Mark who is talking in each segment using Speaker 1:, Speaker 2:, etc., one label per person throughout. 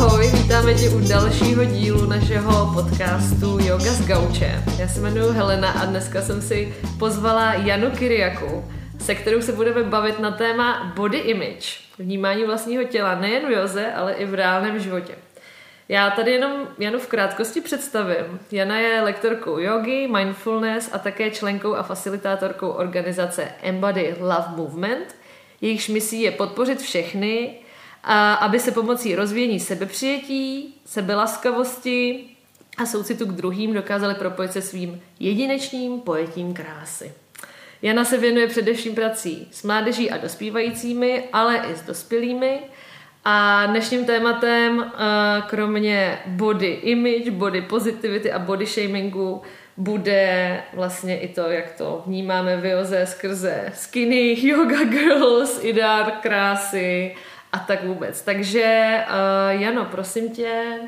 Speaker 1: ahoj, vítáme tě u dalšího dílu našeho podcastu Yoga z Gauče. Já se jmenuji Helena a dneska jsem si pozvala Janu Kyriaku, se kterou se budeme bavit na téma body image, vnímání vlastního těla nejen v joze, ale i v reálném životě. Já tady jenom Janu v krátkosti představím. Jana je lektorkou yogi, mindfulness a také členkou a facilitátorkou organizace Embody Love Movement. Jejichž misí je podpořit všechny, a aby se pomocí rozvíjení sebepřijetí, sebelaskavosti a soucitu k druhým dokázali propojit se svým jedinečným pojetím krásy. Jana se věnuje především prací s mládeží a dospívajícími, ale i s dospělými. A dnešním tématem, eh, kromě body image, body positivity a body shamingu, bude vlastně i to, jak to vnímáme v Joze skrze skinny, yoga girls, ideál krásy a tak vůbec. Takže uh, Jano, prosím tě,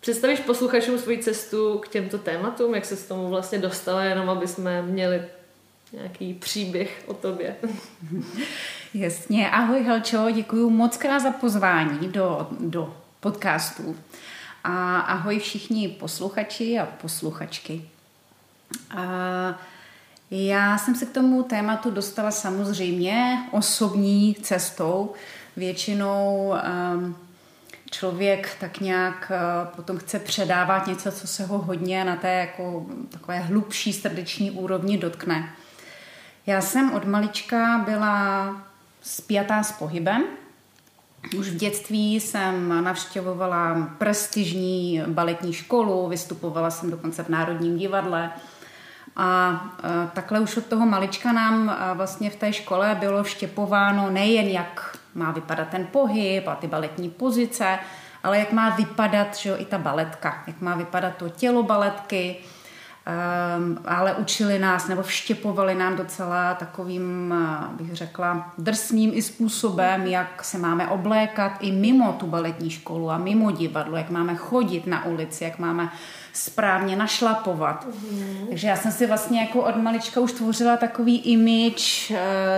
Speaker 1: představíš posluchačům svoji cestu k těmto tématům, jak se s tomu vlastně dostala, jenom aby jsme měli nějaký příběh o tobě.
Speaker 2: Jasně, ahoj Helčo, děkuji moc krát za pozvání do, do podcastu. A ahoj všichni posluchači a posluchačky. A já jsem se k tomu tématu dostala samozřejmě osobní cestou. Většinou um, člověk tak nějak uh, potom chce předávat něco, co se ho hodně na té jako takové hlubší srdeční úrovni dotkne. Já jsem od malička byla spjatá s pohybem. Už v dětství jsem navštěvovala prestižní baletní školu, vystupovala jsem dokonce v Národním divadle. A takhle už od toho malička nám vlastně v té škole bylo vštěpováno nejen, jak má vypadat ten pohyb a ty baletní pozice, ale jak má vypadat že jo, i ta baletka, jak má vypadat to tělo baletky, um, ale učili nás nebo vštěpovali nám docela takovým, bych řekla, drsným i způsobem, jak se máme oblékat i mimo tu baletní školu a mimo divadlo, jak máme chodit na ulici, jak máme správně našlapovat. Mm-hmm. Takže já jsem si vlastně jako od malička už tvořila takový image uh,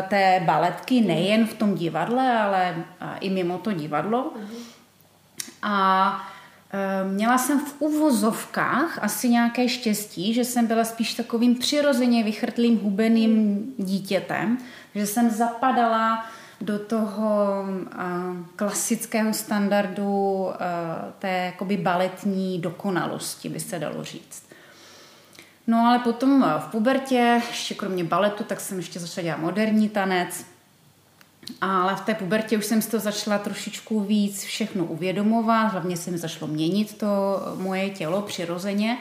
Speaker 2: té baletky, nejen v tom divadle, ale uh, i mimo to divadlo. Mm-hmm. A uh, Měla jsem v uvozovkách asi nějaké štěstí, že jsem byla spíš takovým přirozeně vychrtlým hubeným dítětem, že jsem zapadala do toho klasického standardu té jakoby baletní dokonalosti, by se dalo říct. No ale potom v pubertě, ještě kromě baletu, tak jsem ještě začala dělat moderní tanec. Ale v té pubertě už jsem si to začala trošičku víc všechno uvědomovat, hlavně se mi začalo měnit to moje tělo přirozeně.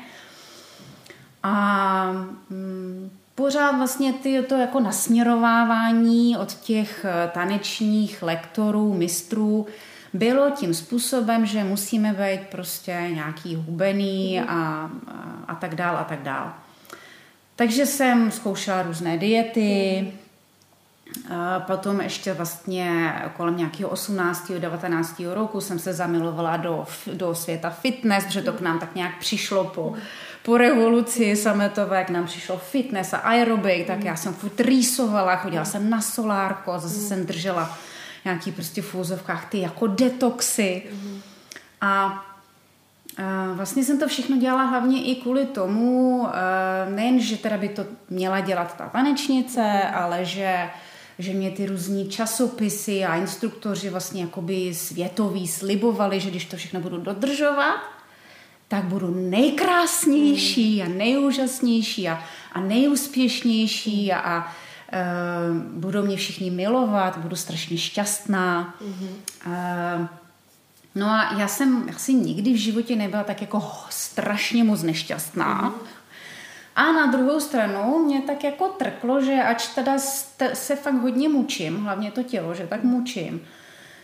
Speaker 2: A mm, pořád vlastně ty, to jako nasměrovávání od těch eh, tanečních lektorů, mistrů, bylo tím způsobem, že musíme být prostě nějaký hubený a, a, a tak dál a tak dál. Takže jsem zkoušela různé diety, a potom ještě vlastně kolem nějakého 18. 19. roku jsem se zamilovala do, do světa fitness, protože to k nám tak nějak přišlo po po revoluci sametové, jak nám přišlo fitness a aerobik, tak já jsem furt rýsovala, chodila jsem na solárko, zase jsem držela nějaký prostě v úzovkách ty jako detoxy. A Vlastně jsem to všechno dělala hlavně i kvůli tomu, nejen, že teda by to měla dělat ta tanečnice, ale že, že mě ty různí časopisy a instruktoři vlastně jakoby světoví slibovali, že když to všechno budu dodržovat, tak budu nejkrásnější a nejúžasnější a, a nejúspěšnější a, a uh, budou mě všichni milovat, budu strašně šťastná. Mm-hmm. Uh, no a já jsem asi nikdy v životě nebyla tak jako strašně moc nešťastná. Mm-hmm. A na druhou stranu mě tak jako trklo, že ač teda se fakt hodně mučím, hlavně to tělo, že tak mučím,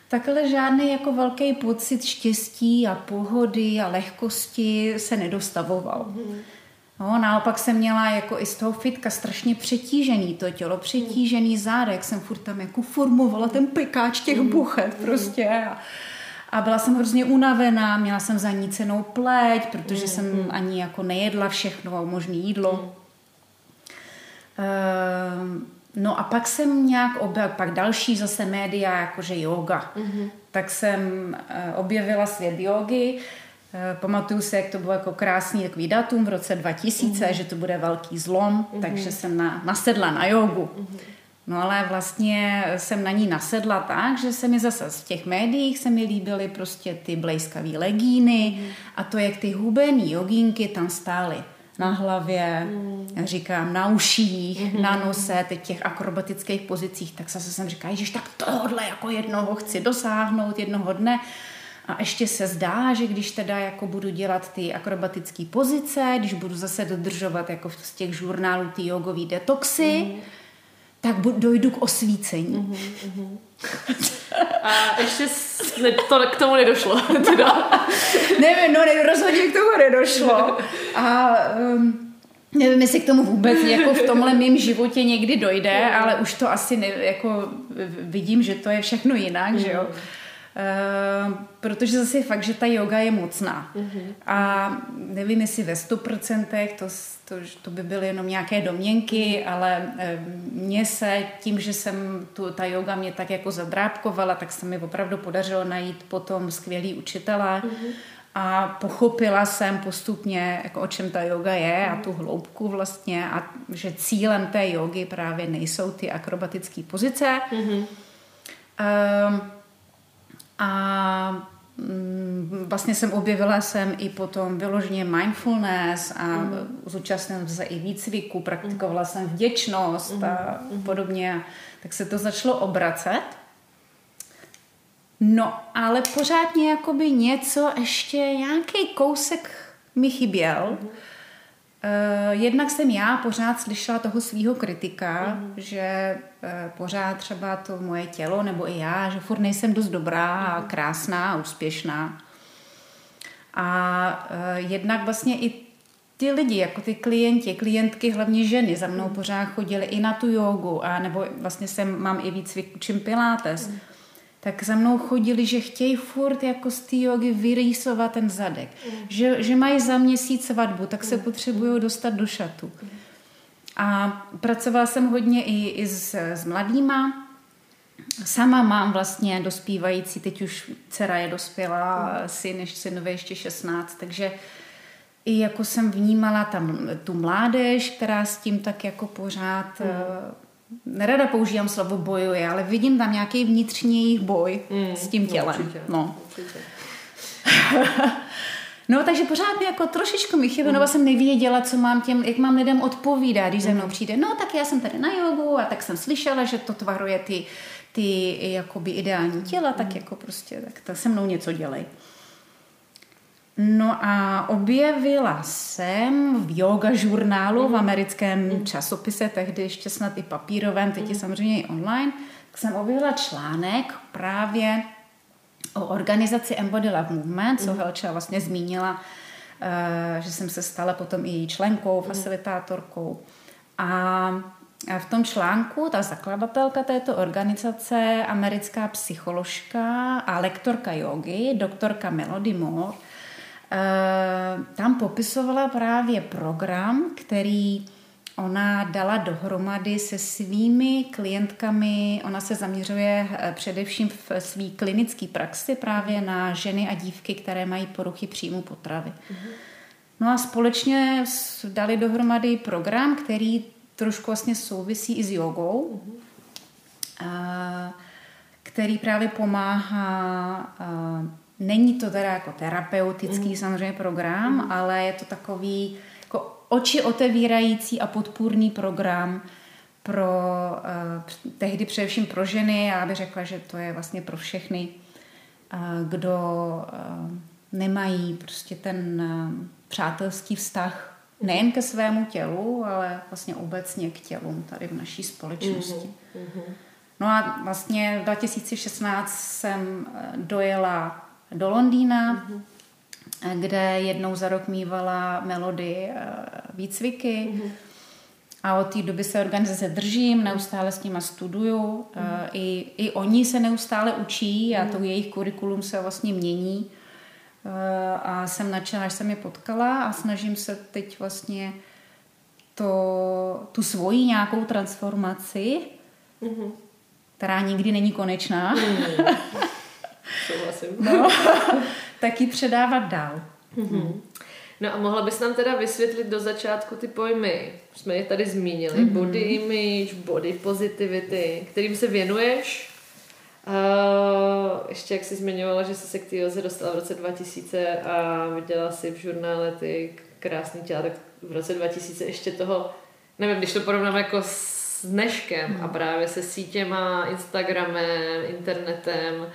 Speaker 2: Takhle žádný jako velký pocit štěstí a pohody a lehkosti se nedostavoval. Mm-hmm. No, naopak jsem měla jako i z toho fitka strašně přetížený to tělo, přetížený zádek, jsem furt tam jako formovala ten pekáč těch mm. buchet prostě a, a byla jsem hrozně unavená, měla jsem zanícenou pleť, protože mm. jsem ani jako nejedla všechno možné jídlo. Mm. No a pak jsem nějak objevila, pak další zase média, jakože yoga. Mm-hmm. Tak jsem uh, objevila svět jogy. Uh, pamatuju se, jak to bylo jako krásný takový datum v roce 2000, mm-hmm. že to bude velký zlom, mm-hmm. takže jsem na, nasedla na jogu. Mm-hmm. No ale vlastně jsem na ní nasedla tak, že se mi zase v těch médiích se mi líbily prostě ty blejskavé legíny mm. a to, jak ty hubený jogínky tam stály na hlavě, mm. já říkám na uších, mm-hmm. na nose, teď těch akrobatických pozicích, tak zase jsem říkala, že tak tohle jako jednoho chci dosáhnout jednoho dne. A ještě se zdá, že když teda jako budu dělat ty akrobatické pozice, když budu zase dodržovat jako z těch žurnálů ty jogový detoxy, mm tak dojdu k osvícení. Mm-hmm,
Speaker 1: A ještě ne, to k tomu nedošlo. Teda.
Speaker 2: Nevím, no ne, rozhodně k tomu nedošlo. A um, nevím, jestli k tomu vůbec jako v tomhle mém životě někdy dojde, ale už to asi ne, jako vidím, že to je všechno jinak, mm. že jo. Uh, protože zase je fakt, že ta yoga je mocná. Mm-hmm. A nevím, jestli ve 100%, to, to, to by byly jenom nějaké domněnky, ale uh, mně se tím, že jsem tu, ta yoga mě tak jako zadrábkovala, tak se mi opravdu podařilo najít potom skvělý učitele. Mm-hmm. A pochopila jsem postupně, jako o čem ta yoga je a tu hloubku vlastně a že cílem té jogy právě nejsou ty akrobatické pozice. Mm-hmm. Um, a mm, vlastně jsem objevila jsem i potom vyloženě mindfulness a mm. zúčastnila se i výcviku, praktikovala mm. jsem vděčnost mm. a mm. podobně. Tak se to začalo obracet. No, ale pořád mě jakoby něco, ještě nějaký kousek mi chyběl. Mm. Uh, jednak jsem já pořád slyšela toho svého kritika, mm. že uh, pořád třeba to moje tělo nebo i já, že furt nejsem dost dobrá mm. a mhm. krásná a úspěšná. A uh, jednak vlastně i ty lidi, jako ty klienti, klientky, hlavně ženy, za mnou mm. pořád chodili i na tu jogu, a nebo vlastně jsem, mám i výcvik, učím pilates. Mm tak za mnou chodili, že chtějí furt jako z té jogy vyrýsovat ten zadek. Mm. Že, že mají za měsíc svatbu, tak se mm. potřebují dostat do šatu. A pracovala jsem hodně i, i s, s mladýma. Sama mám vlastně dospívající, teď už dcera je dospělá, mm. syn, synové ještě 16, takže i jako jsem vnímala tam tu mládež, která s tím tak jako pořád mm nerada používám slovo bojuje, ale vidím tam nějaký vnitřní jejich boj mm, s tím no, tělem. No, určitě, no. Určitě. no, takže pořád mi jako trošičku mi chybělo, mm. nebo jsem nevěděla, co mám těm, jak mám lidem odpovídat, když mm. ze mnou mm. přijde. No, tak já jsem tady na jogu a tak jsem slyšela, že to tvaruje ty, ty jakoby ideální těla, mm. tak jako prostě, tak to se mnou něco dělej. No a objevila jsem v yoga žurnálu v mhm. americkém mhm. časopise, tehdy ještě snad i papírovém, teď je mhm. samozřejmě i online, tak jsem objevila článek právě o organizaci Embody Love Movement, co Helča vlastně zmínila, eh, že jsem se stala potom i její členkou, facilitátorkou. A v tom článku ta zakladatelka této organizace, americká psycholožka a lektorka jogy, doktorka Melody Moore, tam popisovala právě program, který ona dala dohromady se svými klientkami. Ona se zaměřuje eh, především v své klinické praxi právě na ženy a dívky, které mají poruchy příjmu potravy. No a společně dali dohromady program, který trošku vlastně souvisí i s jogou, eh, který právě pomáhá Není to teda jako terapeutický mm. samozřejmě program, mm. ale je to takový jako oči otevírající a podpůrný program pro uh, tehdy především pro ženy. Já bych řekla, že to je vlastně pro všechny, uh, kdo uh, nemají prostě ten uh, přátelský vztah nejen ke svému tělu, ale vlastně obecně k tělům tady v naší společnosti. Mm-hmm. No a vlastně v 2016 jsem dojela do Londýna, mm-hmm. kde jednou za rok mývala melody eh, výcviky. Mm-hmm. A od té doby se organizace držím, neustále s nima studuju. Mm-hmm. I, I oni se neustále učí a mm-hmm. to jejich kurikulum se vlastně mění. A jsem nadšená, že jsem je potkala a snažím se teď vlastně to, tu svoji nějakou transformaci, mm-hmm. která nikdy není konečná, mm.
Speaker 1: Souhlasím.
Speaker 2: no, tak ji předávat dál. Mm-hmm.
Speaker 1: No a mohla bys nám teda vysvětlit do začátku ty pojmy, jsme je tady zmínili, mm-hmm. body image, body positivity, kterým se věnuješ. Uh, ještě jak jsi zmiňovala, že jsi se k té dostala v roce 2000 a viděla si v žurnále ty krásný těla, tak v roce 2000 ještě toho, nevím, když to porovnám jako s dneškem mm. a právě se sítěma, Instagramem, internetem,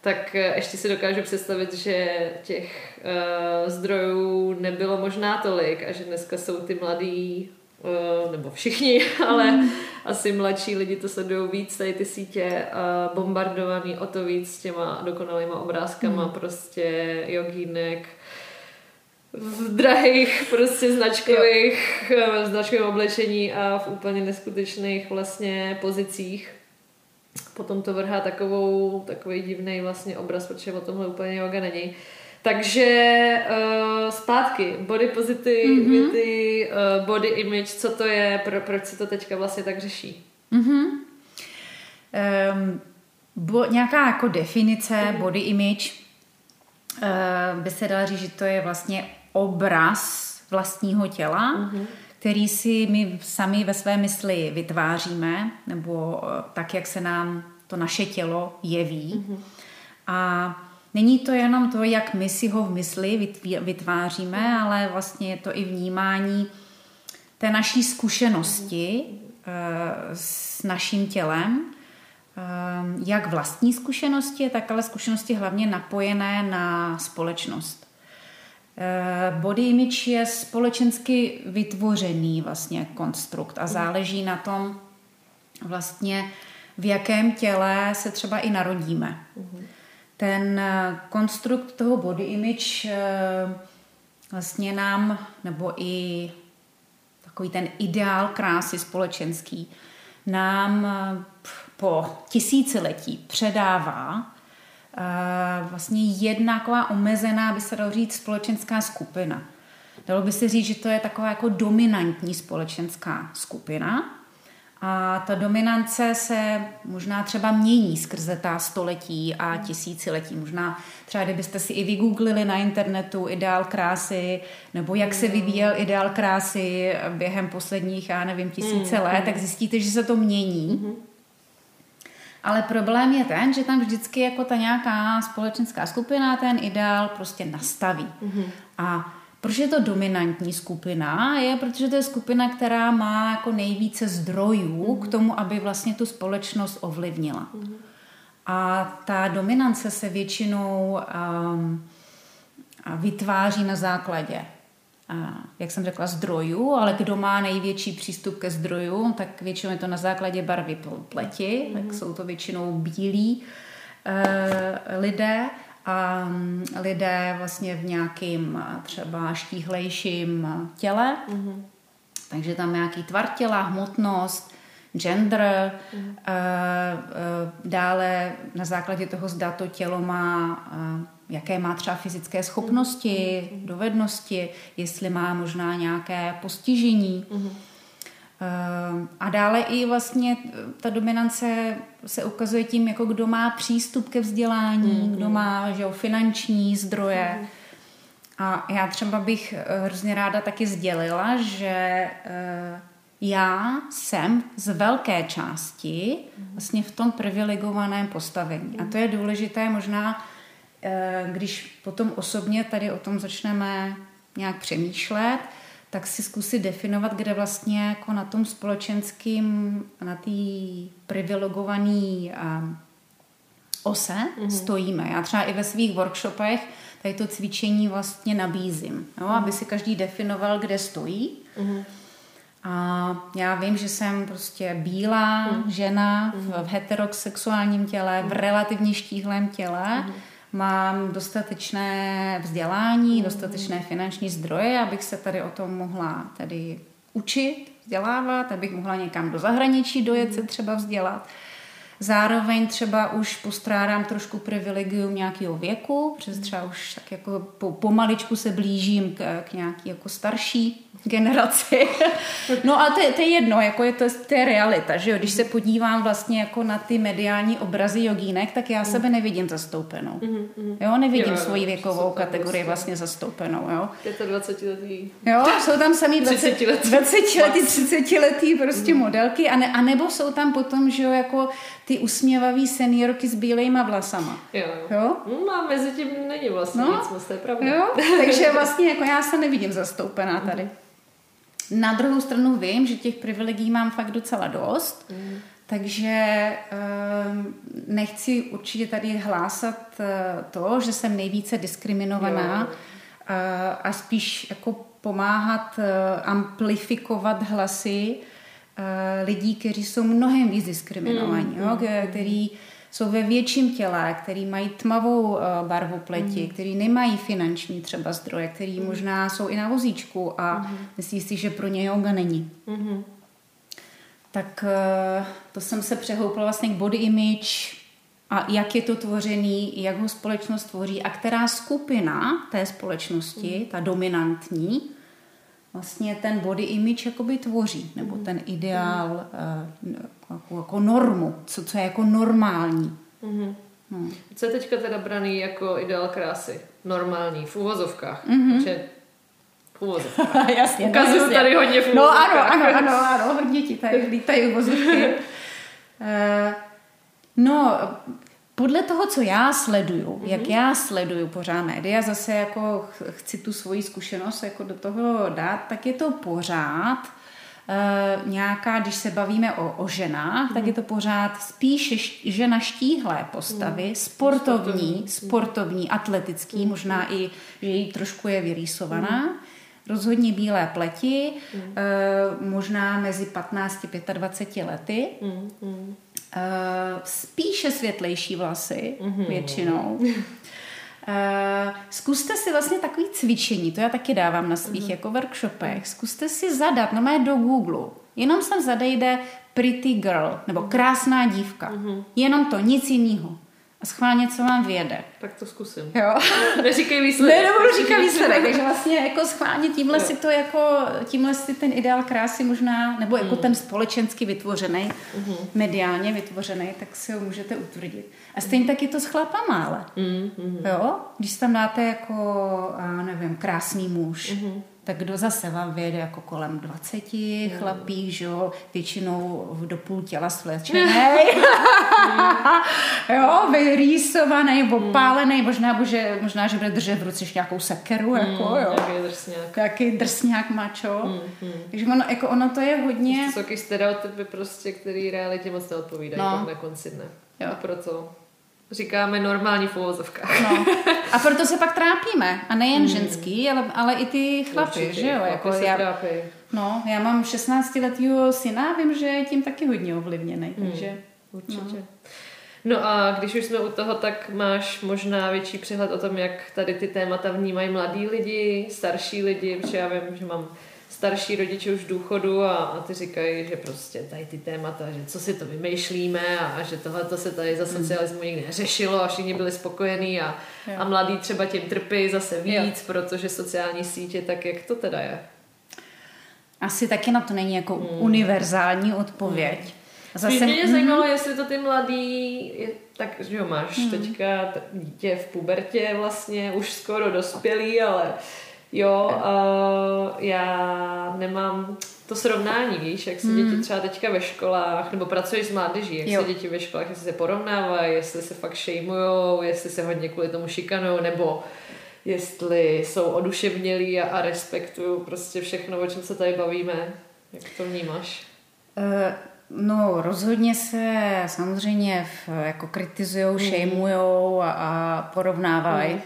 Speaker 1: tak eh, ještě si dokážu představit, že těch uh, zdrojů nebylo možná tolik a že dneska jsou ty mladí, uh, nebo všichni, ale mm. asi mladší lidi to sledují víc, tady ty sítě uh, bombardovaný o to víc těma dokonalýma obrázkama, mm. prostě jogínek, v drahých prostě značkových, jo. značkovém oblečení a v úplně neskutečných vlastně pozicích potom to vrhá takovou, takový divný vlastně obraz, protože o tomhle úplně yoga není. Takže uh, zpátky, body positivity, mm-hmm. uh, body image, co to je, pro, proč se to teďka vlastně tak řeší?
Speaker 2: Mm-hmm. Um, bo, nějaká jako definice mm-hmm. body image uh, by se dala říct, že to je vlastně obraz vlastního těla, mm-hmm který si my sami ve své mysli vytváříme, nebo eh, tak, jak se nám to naše tělo jeví. A není to jenom to, jak my si ho v mysli vytváříme, ale vlastně je to i vnímání té naší zkušenosti mm-hmm. s naším tělem, eh, jak vlastní zkušenosti, tak ale zkušenosti hlavně napojené na společnost. Eh, body image je společensky vytvořený vlastně konstrukt a záleží na tom vlastně v jakém těle se třeba i narodíme. Ten eh, konstrukt toho body image eh, vlastně nám, nebo i takový ten ideál krásy společenský, nám po tisíciletí předává vlastně jedna taková omezená, by se dalo říct, společenská skupina. Dalo by se říct, že to je taková jako dominantní společenská skupina. A ta dominance se možná třeba mění skrze ta století a tisíciletí. Možná třeba kdybyste si i vygooglili na internetu ideál krásy, nebo jak se vyvíjel ideál krásy během posledních, já nevím, tisíce mm, let, tak zjistíte, že se to mění. Mm-hmm. Ale problém je ten, že tam vždycky jako ta nějaká společenská skupina ten ideál prostě nastaví. Mm-hmm. A proč je to dominantní skupina? Je, protože to je skupina, která má jako nejvíce zdrojů mm-hmm. k tomu, aby vlastně tu společnost ovlivnila. Mm-hmm. A ta dominance se většinou um, vytváří na základě jak jsem řekla, zdrojů, ale kdo má největší přístup ke zdrojům, tak většinou je to na základě barvy pleti, mm-hmm. tak jsou to většinou bílí e, lidé a mm, lidé vlastně v nějakým třeba štíhlejším těle, mm-hmm. takže tam nějaký tvar těla, hmotnost, gender, mm-hmm. e, e, dále na základě toho zda to tělo má jaké má třeba fyzické schopnosti, mm. dovednosti, jestli má možná nějaké postižení. Mm. A dále i vlastně ta dominance se ukazuje tím, jako kdo má přístup ke vzdělání, mm. kdo má že jo, finanční zdroje. Mm. A já třeba bych eh, hrozně ráda taky sdělila, že eh, já jsem z velké části vlastně v tom privilegovaném postavení. A to je důležité možná Eh, když potom osobně tady o tom začneme nějak přemýšlet, tak si zkusit definovat, kde vlastně jako na tom společenským, na té privilegované eh, ose mm-hmm. stojíme. Já třeba i ve svých workshopech tady to cvičení vlastně nabízím, jo, mm-hmm. aby si každý definoval, kde stojí. Mm-hmm. A já vím, že jsem prostě bílá mm-hmm. žena v, v heterosexuálním těle, mm-hmm. v relativně štíhlém těle, mm-hmm mám dostatečné vzdělání, dostatečné finanční zdroje, abych se tady o tom mohla tady učit, vzdělávat, abych mohla někam do zahraničí dojet se třeba vzdělat. Zároveň třeba už postrádám trošku privilegium nějakého věku, přes třeba už tak jako po, pomaličku se blížím k, k nějaký jako starší generaci. No a to, je, to je jedno, jako je to, to je realita, že jo? Když se podívám vlastně jako na ty mediální obrazy jogínek, tak já sebe nevidím zastoupenou. Jo, nevidím jo, svoji věkovou kategorii vlastně zastoupenou, jo.
Speaker 1: 25 letý.
Speaker 2: Jo, jsou tam samý 20,
Speaker 1: 30 letý.
Speaker 2: 20 letý, 30 letý prostě modelky, a, ne, a nebo jsou tam potom, že jo, jako ty usměvavý seniorky s bílejma vlasama.
Speaker 1: Jo,
Speaker 2: Jo?
Speaker 1: No, a mezi tím není vlastně
Speaker 2: No.
Speaker 1: nic moc, to je pravda.
Speaker 2: Jo, takže vlastně jako já se nevidím zastoupená tady. Na druhou stranu vím, že těch privilegií mám fakt docela dost, takže um, nechci určitě tady hlásat uh, to, že jsem nejvíce diskriminovaná
Speaker 1: Jo.
Speaker 2: uh, a spíš jako pomáhat uh, amplifikovat hlasy uh, lidí, kteří jsou mnohem víc diskriminovaní, jo, k- který jsou ve větším těle, který mají tmavou uh, barvu pleti, který nemají finanční třeba zdroje, který možná jsou i na vozíčku a myslí si, že pro ně yoga není.
Speaker 1: Mhm.
Speaker 2: Tak eh, to jsem se přehoupla vlastně k body image a jak je to tvořený, jak ho společnost tvoří a která skupina té společnosti, ta dominantní, vlastně ten body image jakoby tvoří, nebo ten ideál eh, jako, jako normu, co, co je jako normální.
Speaker 1: Mhm.
Speaker 2: No.
Speaker 1: Co je teďka teda braný jako ideál krásy? Normální, v uvozovkách.
Speaker 2: Mhm.
Speaker 1: Mm-hmm. v uvozovkách.
Speaker 2: jasně,
Speaker 1: Ukazuju
Speaker 2: jasně.
Speaker 1: tady hodně v
Speaker 2: No ano, ano, ano, ano, hodně ti tady lítají vozovky. Eh, no, podle toho, co já sleduju, jak já sleduju pořád média, zase jako ch- chci tu svoji zkušenost jako do toho dát, tak je to pořád eh, nějaká, když se bavíme o, o ženách, tak je to pořád spíše š- žena štíhlé postavy, sportovní, sportovní, atletický, možná i, že jí trošku je vyrýsovaná. Rozhodně bílé pleti, eh, možná mezi 15 a 25 lety.
Speaker 1: Mm,
Speaker 2: Eh, spíše světlejší vlasy většinou. Eh, zkuste si vlastně takový cvičení, to já taky dávám na svých jako workshopech. Zkuste si zadat, no mé do Google. Jenom sem zadejde pretty girl, nebo krásná dívka. Jenom to, nic jiného. A schválně, co vám vyjede.
Speaker 1: Tak to zkusím.
Speaker 2: Jo.
Speaker 1: Neříkej výsledek.
Speaker 2: Ne, nebudu říkat výsledek, takže vlastně jako schválně tímhle si to jako, tímhle si ten ideál krásy možná, nebo jako ten společensky vytvořený, mediálně vytvořený, tak si ho můžete utvrdit. A stejně tak je to s chlapama, ale.
Speaker 1: Mm, mm.
Speaker 2: Jo? Když tam dáte jako, nevím, krásný muž, tak kdo zase vám vyjede jako kolem 20 chlapí, že jo, většinou do půl těla svlečený, jo, vyrýsovaný, opálený, možná, bože, možná, že bude držet v ruce ještě nějakou sekeru, jako, jo.
Speaker 1: Nějaký drsňák.
Speaker 2: Jaký drsňák mačo. Takže ono, jako ono to je hodně...
Speaker 1: To jsou taky stereotypy prostě, který realitě moc neodpovídají
Speaker 2: no.
Speaker 1: na konci dne.
Speaker 2: Jo.
Speaker 1: A proto říkáme normální v uvozovkách.
Speaker 2: No. A proto se pak trápíme. A nejen ženský, ale, ale i ty chlapy,
Speaker 1: Určitě,
Speaker 2: že jo? Jako já,
Speaker 1: trápí.
Speaker 2: no, já mám 16-letýho syna, vím, že je tím taky hodně ovlivněný, takže...
Speaker 1: Určitě. No a když už jsme u toho, tak máš možná větší přehled o tom, jak tady ty témata vnímají mladí lidi, starší lidi, protože já vím, že mám starší rodiče už v důchodu a, a ty říkají, že prostě tady ty témata, že co si to vymýšlíme a, a že tohle to se tady za socialismu nikdy neřešilo a všichni byli spokojení a,
Speaker 2: Jo.
Speaker 1: a mladí třeba tím trpí zase
Speaker 2: Jo.
Speaker 1: víc, protože sociální sítě, tak jak to teda je?
Speaker 2: Asi taky na to není jako univerzální odpověď.
Speaker 1: Zase,
Speaker 2: Zase,
Speaker 1: mě zajímalo, jestli to ty mladý, je, tak že jo, máš hmm. teďka dítě v pubertě vlastně, už skoro dospělý, ale jo, uh, já nemám to srovnání, víš, jak se děti třeba teďka ve školách, nebo pracuješ s mládeží, jak
Speaker 2: Jo.
Speaker 1: se děti ve školách, jestli se porovnávají, jestli se fakt šejmujou, jestli se hodně kvůli tomu šikanou, nebo jestli jsou oduševnělí a, a respektují prostě všechno, o čem se tady bavíme. Jak to vnímáš?
Speaker 2: Eh, No, rozhodně se samozřejmě v, jako kritizujou, šejmujou a, a porovnávají.
Speaker 1: Mm.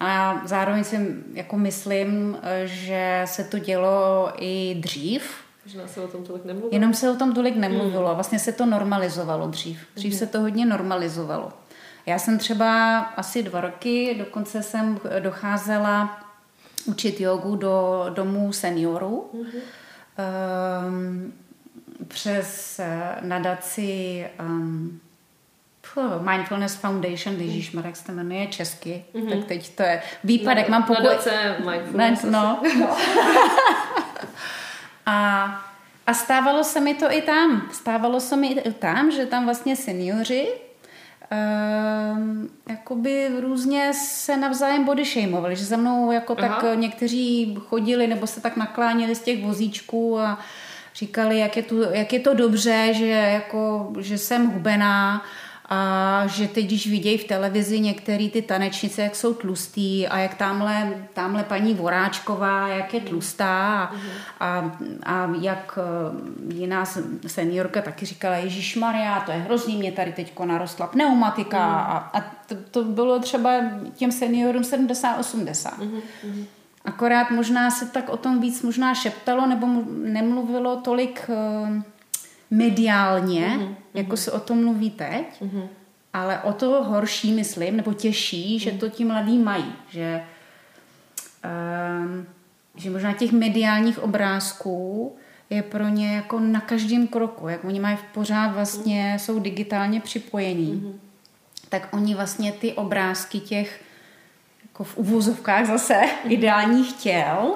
Speaker 2: A zároveň si jako myslím, že se to dělo i dřív,
Speaker 1: Možná se o tom tolik nemluví.
Speaker 2: jenom se o tom tolik nemluvilo. Vlastně se to normalizovalo dřív. Dřív se to hodně normalizovalo. Já jsem třeba asi dva roky, dokonce jsem docházela učit jogu do domů seniorů. Um, přes nadaci um, Mindfulness Foundation, Ježíš Marek se jmenuje česky, tak teď to je výpadek, mám pokoj.
Speaker 1: Nadace mindfulness.
Speaker 2: Ne, no, no. A, a stávalo se mi to i tam. Stávalo se mi i tam, že tam vlastně seniori um, jakoby různě se navzájem body shameovali, že za mnou jako Aha. tak někteří chodili nebo se tak nakláněli z těch vozíčků a říkali, jak je, tu, jak je to dobře, že, jako, že jsem hubená a že teď, když vidějí v televizi některé ty tanečnice, jak jsou tlustý a jak tamhle, tamhle paní Voráčková, jak je tlustá a, a, a jak eh, jiná seniorka taky říkala, Ježíš Maria, to je hrozný, mě tady teď narostla pneumatika mm. a, a to, to bylo třeba těm seniorům 70-80. Mm. Akorát možná se tak o tom víc možná šeptalo nebo nemluvilo tolik uh, mediálně, mm-hmm. jako se o tom mluví teď, mm-hmm. ale o to horší, myslím, nebo těžší, že to ti mladí mají, že, um, že možná těch mediálních obrázků je pro ně jako na každém kroku, jak oni mají pořád vlastně, mm-hmm. jsou digitálně připojení, mm-hmm. tak oni vlastně ty obrázky těch jako v uvozovkách zase ideálních těl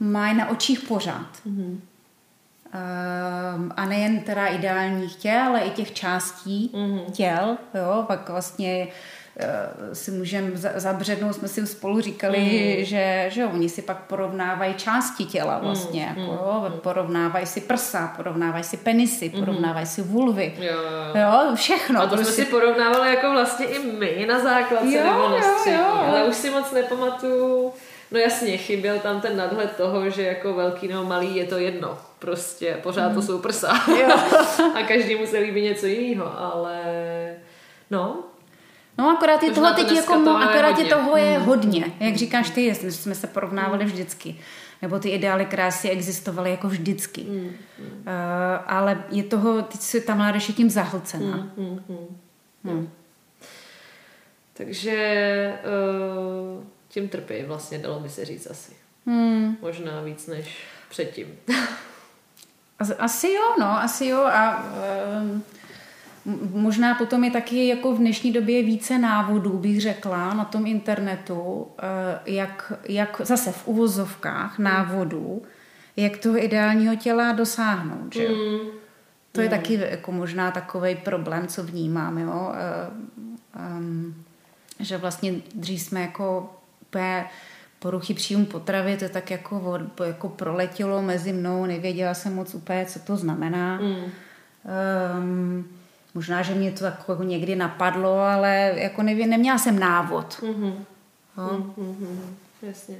Speaker 2: mají na očích pořád. Mm-hmm. Um, a nejen teda ideálních těl, ale i těch částí mm-hmm. těl, jo, pak vlastně uh, si můžeme zabřednout, jsme si spolu říkali, mm. že, že oni si pak porovnávají části těla vlastně, mm. jako, jo, porovnávají si prsa, porovnávají si penisy, mm. porovnávají si vulvy, jo, jo. jo, všechno.
Speaker 1: A to prostě. jsme si porovnávali jako vlastně i my na základce nebo na střední, ale už si moc nepamatuju, No jasně, chyběl tam ten nadhled toho, že jako velký nebo malý je to jedno. Prostě pořád to hmm. jsou prsa. a každému se líbí něco jiného, ale no,
Speaker 2: No akorát je toho teď jako, akorát je toho je hmm. hodně. Jak říkáš ty, jsme se porovnávali vždycky. Nebo ty ideály krásy existovaly jako vždycky. Mm, mm. Uh, ale je toho, teď si ta mládež je tím zahlcená. Mm, mm, mm.
Speaker 1: Mm. Takže uh, tím trpí vlastně, dalo by se říct asi. Hmm. Možná víc než předtím.
Speaker 2: asi jo, no, asi jo a um, možná potom je taky jako v dnešní době více návodů, bych řekla, na tom internetu, uh, jak, jak zase v uvozovkách návodů, jak toho ideálního těla dosáhnout, že hmm. To je hmm. taky jako možná takový problém, co vnímám, jo. Um, že vlastně dřív jsme jako úplně poruchy příjmu potravy, to tak jako, jako proletělo mezi mnou, nevěděla jsem moc úplně, co to znamená. Mm. Um, možná, že mě to jako někdy napadlo, ale jako nevě, neměla jsem návod. Mm-hmm.
Speaker 1: No? Mm-hmm. Jasně.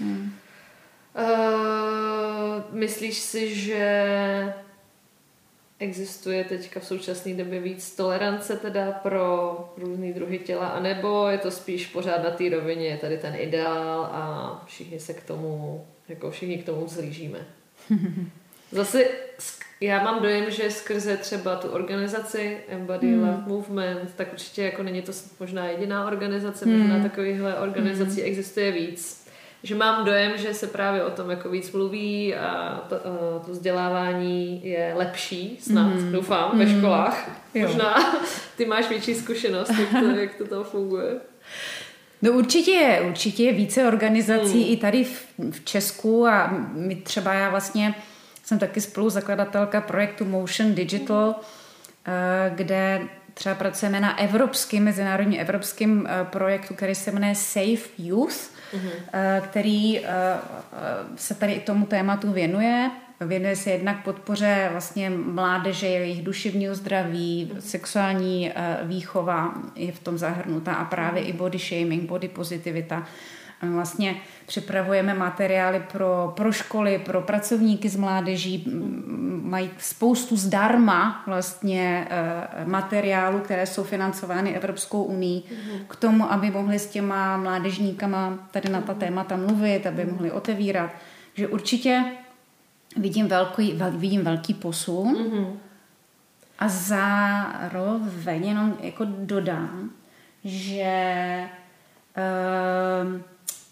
Speaker 1: Mm. Uh, myslíš si, že existuje teďka v současné době víc tolerance teda pro různé druhy těla, anebo je to spíš pořád na té rovině, je tady ten ideál a všichni se k tomu, jako všichni k tomu zlížíme. Zase já mám dojem, že skrze třeba tu organizaci Embody hmm. Love Movement, tak určitě jako není to možná jediná organizace, hmm. možná takovýchhle organizací hmm. existuje víc že mám dojem, že se právě o tom jako víc mluví a to, a to vzdělávání je lepší, snad, mm. doufám, mm. ve školách. Jo. Možná ty máš větší zkušenost, jak to, jak to tam funguje.
Speaker 2: No určitě je, určitě je více organizací mm. i tady v, v Česku a my třeba já vlastně jsem taky spoluzakladatelka projektu Motion Digital, mm. kde třeba pracujeme na evropském, mezinárodním evropském eh, projektu, který se jmenuje Safe Youth, mm-hmm. který eh, se tady i tomu tématu věnuje. Věnuje se jednak podpoře vlastně mládeže, jejich duševního zdraví, sexuální výchova je v tom zahrnutá a právě i body shaming, body pozitivita. Vlastně připravujeme materiály pro, pro školy, pro pracovníky z mládeží, mají spoustu zdarma vlastně eh, materiálů, které jsou financovány Evropskou unii mm-hmm. k tomu, aby mohli s těma mládežníkama tady na ta témata mluvit, aby mohli otevírat. Že určitě vidím velký, vel, vidím velký posun mm-hmm. a zároveň jenom jako dodám, že uh,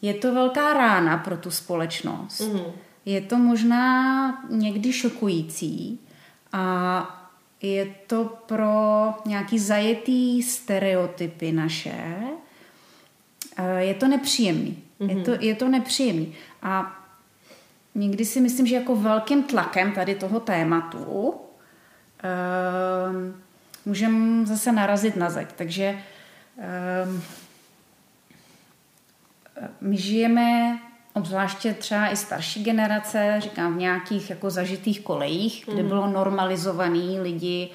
Speaker 2: je to velká rána pro tu společnost. Mm. Je to možná někdy šokující a je to pro nějaký zajetý stereotypy naše. Je to nepříjemný. Mm-hmm. Je, to, je to nepříjemný. A někdy si myslím, že jako velkým tlakem tady toho tématu um, můžeme zase narazit na zeď. Takže um, my žijeme obzvláště třeba i starší generace, říkám v nějakých jako zažitých kolejích, kde mhm. bylo normalizovaný lidi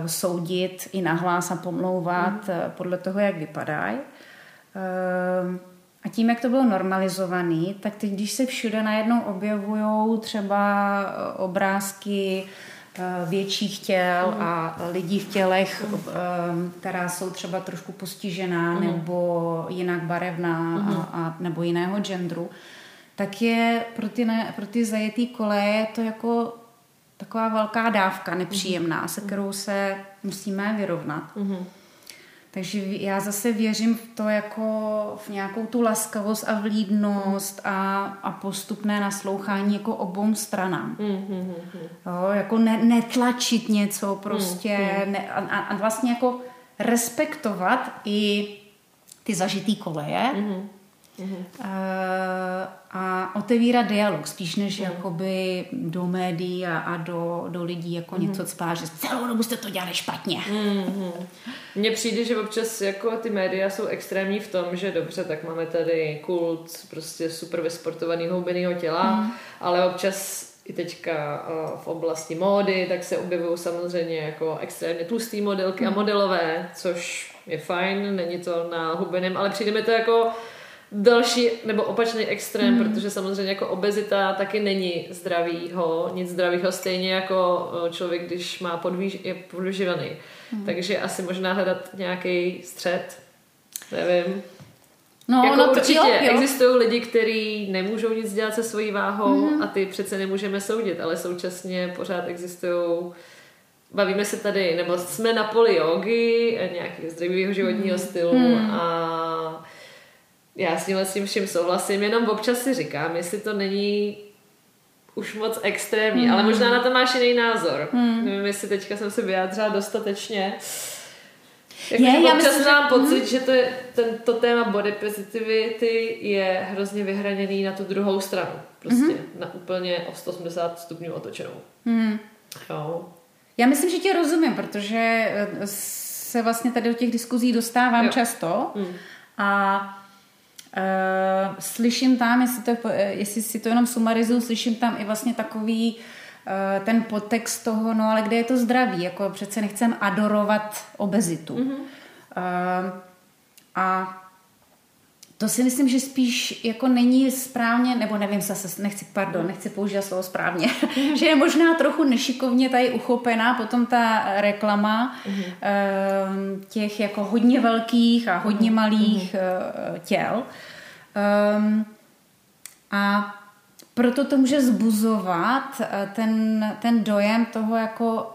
Speaker 2: uh, soudit i nahlás a pomlouvat mm. podle toho, jak vypadají. Uh, a tím, jak to bylo normalizovaný, tak teď, když se všude najednou objevují třeba obrázky Eh, větších těl a lidí v tělech, eh, která jsou třeba trošku postižená nebo jinak barevná a, a, nebo jiného genderu, tak je pro ty, ne, pro ty zajetý koleje to jako taková velká dávka nepříjemná, se kterou se musíme vyrovnat. Takže já zase věřím v to jako v nějakou tu laskavost a vlídnost a, a postupné naslouchání jako obou stranám. Mm-hmm. Jo, jako ne, netlačit něco prostě mm-hmm. ne, a, a vlastně jako respektovat i ty zažitý koleje. Mm-hmm Mm-hmm. A otevírat dialog, spíš než mm. jakoby do médií a, a do, do lidí jako mm. něco cpá, že celou dobu jste to dělali špatně.
Speaker 1: Mm-hmm. Mně přijde, že občas jako ty média jsou extrémní v tom, že dobře, tak máme tady kult prostě super vysportovaného hubeného těla, mm. ale občas i teďka v oblasti módy, tak se objevují samozřejmě jako extrémně tlusté modelky mm. a modelové, což je fajn, není to na hubeném, ale přijde mi to jako další nebo opačný extrém, mm. protože samozřejmě jako obezita taky není zdravýho, nic zdravýho, stejně jako člověk, když má podvíž, je podvyživený. Mm. Takže asi možná hledat nějaký střed, nevím.
Speaker 2: No,
Speaker 1: jako
Speaker 2: no
Speaker 1: určitě
Speaker 2: jo, jo.
Speaker 1: existují lidi, kteří nemůžou nic dělat se svojí váhou mm. a ty přece nemůžeme soudit, ale současně pořád existují bavíme se tady, nebo jsme na poli jogy, nějakého zdravého životního mm. stylu mm. a já s tímhle s tím vším souhlasím, jenom občas si říkám, jestli to není už moc extrémní, mm. ale možná na to máš jiný názor. Mm. Nevím, jestli teďka jsem se vyjádřila dostatečně. Jako, je, já občas myslím, mám že... pocit, mm. že to, je, ten, to téma body positivity je hrozně vyhraněný na tu druhou stranu. Prostě mm. na úplně o 180 stupňů otočenou. Mm. Jo.
Speaker 2: Já myslím, že tě rozumím, protože eh, se vlastně tady do těch diskuzí dostávám jo. často mm. a Uh, slyším tam, jestli, to, jestli si to jenom sumarizuju, slyším tam i vlastně takový uh, ten podtext toho, no ale kde je to zdraví, jako přece nechcem adorovat obezitu. Mm-hmm. Uh, a to si myslím, že spíš jako není správně, nebo nevím, zase nechci, pardon, nechci použít slovo správně, že je možná trochu nešikovně tady uchopená potom ta reklama mm-hmm. těch jako hodně velkých a hodně mhm. malých mm-hmm. těl. Um, a proto to může zbuzovat eh, ten, ten dojem toho jako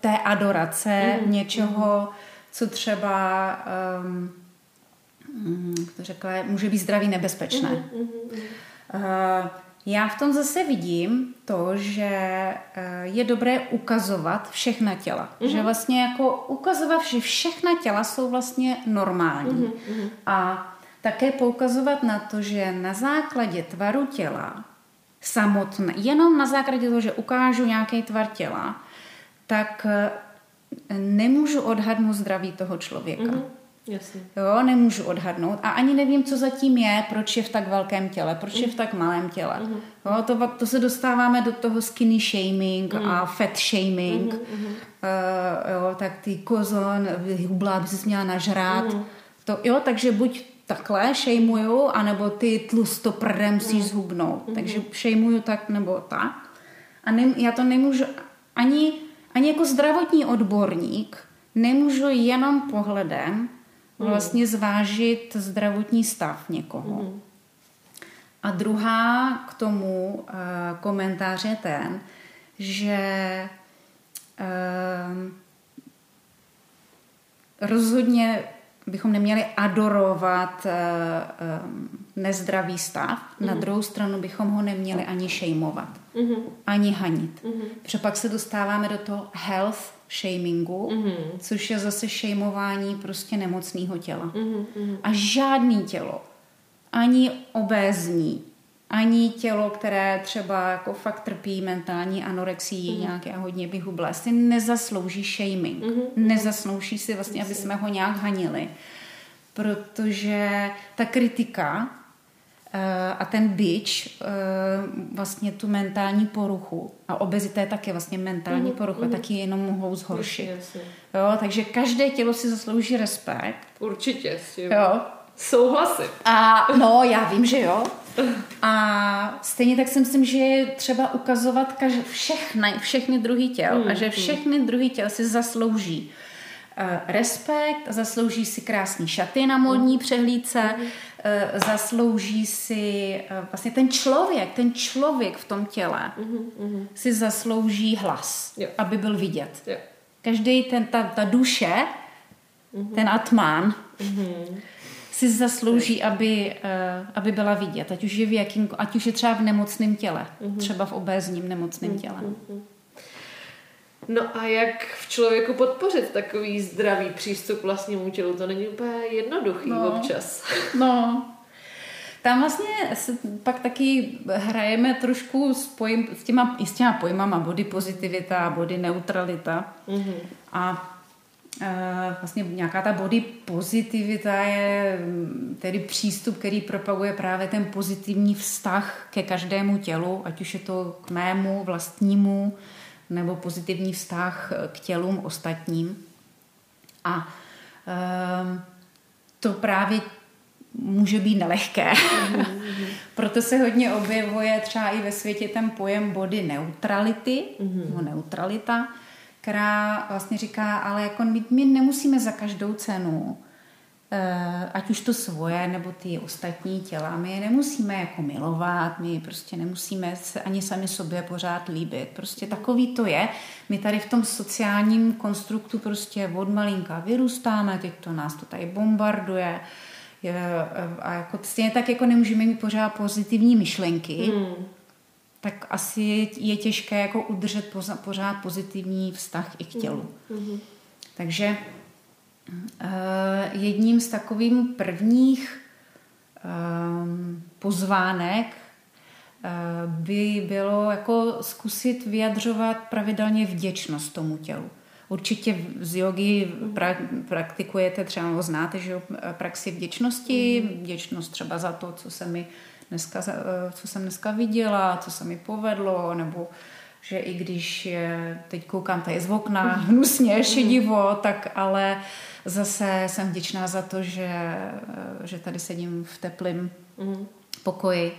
Speaker 2: té adorace něčeho, co třeba um, to řekla, může být zdraví nebezpečné. Mm-hmm. Uh, já v tom zase vidím to, že eh, je dobré ukazovat všechna těla. Mm-hmm. Že vlastně jako ukazovat, že všechna těla jsou vlastně normální. Mm-hmm. A také poukazovat na to, že na základě tvaru těla samotné, jenom na základě toho, že ukážu nějaký tvar těla, tak eh, nemůžu odhadnout zdraví toho člověka. Mm-hmm.
Speaker 1: Jasně.
Speaker 2: Jo, nemůžu odhadnout a ani nevím, co zatím je, proč je v tak velkém těle, proč je v tak malém těle. Mm-hmm. Jo, to, to se dostáváme do toho skinny shaming mm. a fat shaming. Mm-hmm. Uh, jo, tak ty kozon, hubla, by se měla nažrát. Mm-hmm. To, jo, takže buď takhle šejmuju, anebo ty tlustoprdem musíš mm. zhubnout. Mm-hmm. Takže šejmuju tak nebo tak. A ne, já to nemůžu ani, ani jako zdravotní odborník nemůžu jenom pohledem vlastně zvážit zdravotní stav někoho. Mm. A druhá k tomu uh, komentář je ten, že uh, rozhodně bychom neměli adorovat um, nezdravý stav, mm. na druhou stranu bychom ho neměli ani šejmovat, mm-hmm. ani hanit. Mm-hmm. Protože pak se dostáváme do toho health shamingu, mm-hmm. což je zase šejmování prostě nemocného těla. Mm-hmm. A žádný tělo, ani obézní, ani tělo, které třeba jako fakt trpí mentální anorexii, mm. nějaké hodně vyhublé, si nezaslouží shaming. Mm-hmm. Nezaslouží si vlastně, aby jsme ho nějak hanili. Protože ta kritika a ten byč eh, vlastně tu mentální poruchu a obezita je taky vlastně mentální mm-hmm, porucha, mm-hmm. taky jenom mohou zhoršit. Jo, takže každé tělo si zaslouží respekt.
Speaker 1: Určitě s tím. Jo. Souhlasím.
Speaker 2: A no, já vím, že jo. A stejně tak si myslím, že je třeba ukazovat kaž- všechny, všechny druhý těl mm, a že všechny mm. druhý těl si zaslouží Eh, respekt, zaslouží si krásné šaty na modní přehlídce, mm. zaslouží si eh, vlastně ten člověk, ten člověk v tom těle mm. si zaslouží hlas, jo. aby byl vidět. Jo. Každý ten, ta, ta duše, ten atman, mm. si zaslouží, aby, aby byla vidět, ať už je, v jakým, ať už je třeba v nemocném těle, třeba v obézním nemocném těle.
Speaker 1: No a jak v člověku podpořit takový zdravý přístup k vlastnímu tělu? To není úplně jednoduchý no, občas.
Speaker 2: No, tam vlastně pak taky hrajeme trošku s, pojím, s, těma, s těma pojmama body pozitivita a body neutralita. Mm-hmm. A e, vlastně nějaká ta body pozitivita je tedy přístup, který propaguje právě ten pozitivní vztah ke každému tělu, ať už je to k mému vlastnímu, nebo pozitivní vztah k tělům ostatním. A um, to právě může být nelehké. Mm-hmm. Proto se hodně objevuje třeba i ve světě ten pojem body neutrality, mm-hmm. no neutralita, která vlastně říká, ale jako my, my nemusíme za každou cenu Eh, ať už to svoje nebo ty ostatní těla, my je nemusíme jako milovat, my prostě nemusíme se ani sami sobě pořád líbit. Prostě takový to je. My tady v tom sociálním konstruktu prostě od malinka vyrůstáme, teď to nás to tady bombarduje, je, eh, a jako stejně tak jako nemůžeme mít pořád pozitivní myšlenky, hmm. tak asi je těžké jako udržet pořád pozitivní vztah i k tělu. Hmm. Takže Eh, jedním z takovým prvních ehm, pozvánek eh, by bylo jako zkusit vyjadřovat pravidelně vděčnost tomu tělu. Určitě z jogy pra, praktikujete třeba, nebo znáte, že praxi vděčnosti, mm. vděčnost třeba za to, co se mi dneska, eh, co jsem dneska viděla, co se mi povedlo, nebo že i když je, teď koukám tady z okna hnusně, šedivo, tak ale Zase jsem vděčná za to, že, že tady sedím v teplém mm. pokoji,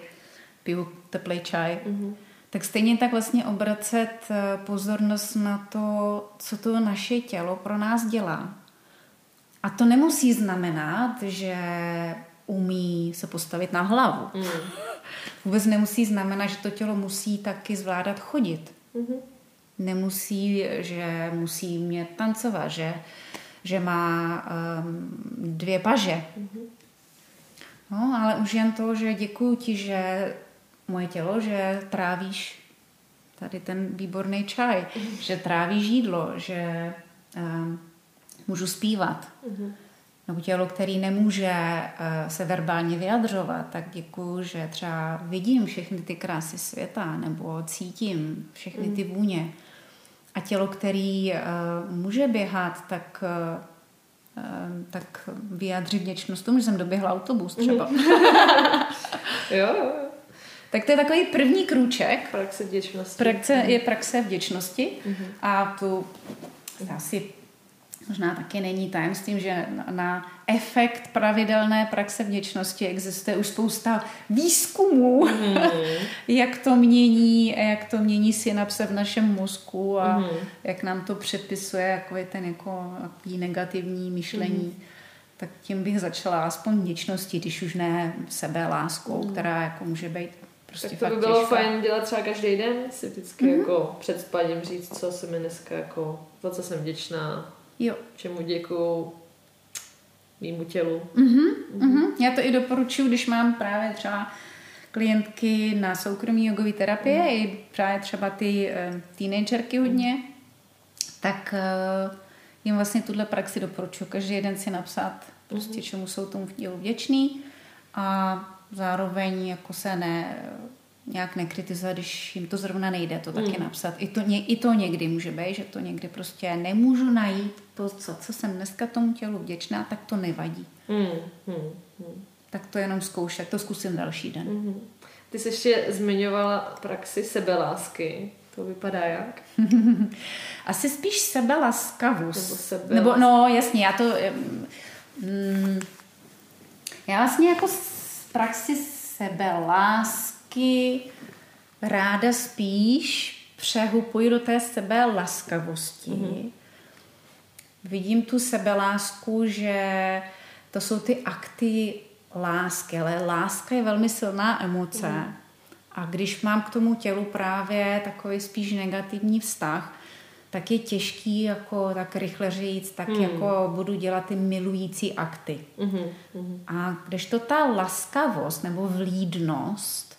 Speaker 2: piju teplý čaj. Mm. Tak stejně tak vlastně obracet eh, pozornost na to, co to naše tělo pro nás dělá. A to nemusí znamenat, že umí se postavit na hlavu. Mm. Vůbec nemusí znamenat, že to tělo musí taky zvládat chodit. Mm-hmm. Nemusí, že musí mě tancovat, že že má um, dvě paže. Mm-hmm. No, ale už jen to, že děkuji ti, že moje tělo, že trávíš tady ten výborný čaj, mm-hmm. že trávíš jídlo, že um, můžu zpívat. Mm-hmm. Nebo tělo, který nemůže uh, se verbálně vyjadřovat, tak děkuji, že třeba vidím všechny ty krásy světa, nebo cítím všechny ty mhm. vůně a tělo, který uh, může běhat, tak, uh, tak vyjádří vděčnost tomu, že jsem doběhla autobus třeba.
Speaker 1: jo, jo.
Speaker 2: Tak to je takový první krůček.
Speaker 1: Praxe vděčnosti.
Speaker 2: Praxe je praxe vděčnosti mm-hmm. a tu asi možná taky není tajemstvím, že na efekt pravidelné praxe vděčnosti existuje už spousta výzkumů, mm. jak to mění, jak to mění synapse v našem mozku a mm. jak nám to předpisuje jako je ten jako negativní myšlení. Mm. Tak tím bych začala aspoň vděčností, když už ne sebe láskou, mm. která jako může být Prostě
Speaker 1: tak to by bylo těžká. fajn dělat třeba každý den, si vždycky mm-hmm. jako před spaním říct, co se mi dneska jako, za co jsem vděčná,
Speaker 2: Jo.
Speaker 1: Čemu děkuju mýmu tělu.
Speaker 2: Mm-hmm, mm-hmm. Já to i doporučuji, když mám právě třeba klientky na soukromí jogové terapie, mm. i právě třeba ty uh, teenagerky hodně, tak uh, jim vlastně tuhle praxi doporučuji. Každý den si napsat prostě, mm-hmm. čemu jsou tomu tělu vděčný a zároveň jako se ne, nějak nekritizovat, když jim to zrovna nejde, to taky mm. napsat. I to, I to někdy může být, že to někdy prostě nemůžu najít to, co, co jsem dneska tomu tělu vděčná, tak to nevadí. Mm. Mm. Mm. Tak to jenom zkoušet, to zkusím další den. Mm.
Speaker 1: Ty jsi ještě zmiňovala praxi sebelásky. To vypadá jak?
Speaker 2: Asi spíš sebelaskavost. Nebo, sebe Nebo no jasně, já to... Mm, já vlastně jako z praxi sebelásky ráda spíš přehupuji do té sebe laskavosti. Mm-hmm. Vidím tu sebelásku, že to jsou ty akty lásky, ale láska je velmi silná emoce. Mm. A když mám k tomu tělu právě takový spíš negativní vztah, tak je těžký jako tak rychle říct, tak mm. jako budu dělat ty milující akty. Mm-hmm. A když to ta laskavost nebo vlídnost,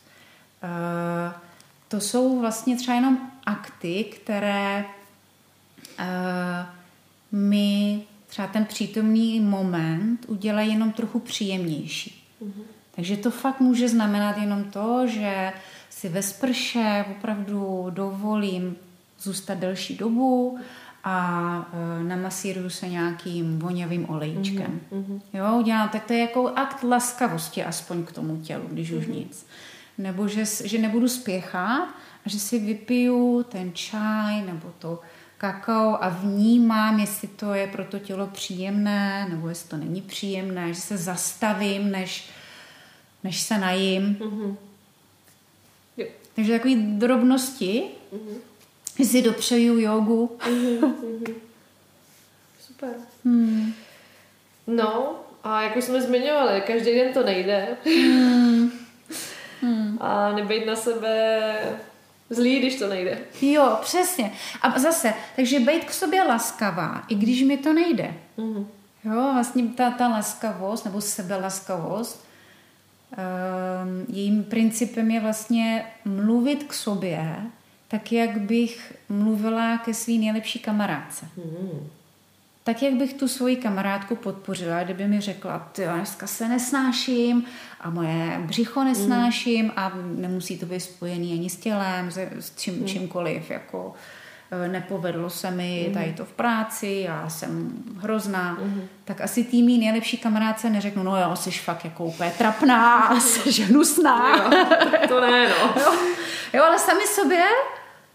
Speaker 2: to jsou vlastně třeba jenom akty, které uh, mi třeba ten přítomný moment udělají jenom trochu příjemnější. Mm-hmm. Takže to fakt může znamenat jenom to, že si ve sprše opravdu dovolím zůstat delší dobu a e, namasíruju se nějakým voněvým olejčkem. Mm-hmm. Jo, udělám, tak to je jako akt laskavosti aspoň k tomu tělu, když mm-hmm. už nic. Nebo že, že nebudu spěchat a že si vypiju ten čaj nebo to kakao a vnímám, jestli to je pro to tělo příjemné, nebo jestli to není příjemné, že se zastavím, než, než se najím. Mm-hmm. Takže takové drobnosti, mm-hmm. si dopřeju jogu. Mm-hmm.
Speaker 1: Super. Hmm. No, a jak už jsme zmiňovali, každý den to nejde. Hmm. Hmm. A nebejt na sebe zlý, když to nejde.
Speaker 2: Jo, přesně. A zase, takže být k sobě laskavá, i když mi to nejde. Mm-hmm. Jo, vlastně ta, ta laskavost, nebo sebelaskavost, um, jejím principem je vlastně mluvit k sobě, tak jak bych mluvila ke své nejlepší kamarádce. Mm-hmm tak jak bych tu svoji kamarádku podpořila, kdyby mi řekla, ty dneska se nesnáším a moje břicho nesnáším mm. a nemusí to být spojený ani s tělem, s čím, mm. čímkoliv, jako e, nepovedlo se mi mm. tady to v práci, já jsem hrozná, mm. tak asi tými nejlepší kamarádce neřeknu, no jo, jsi fakt jako úplně trapná, jsi hnusná.
Speaker 1: Jo, to ne, no.
Speaker 2: jo, jo, ale sami sobě,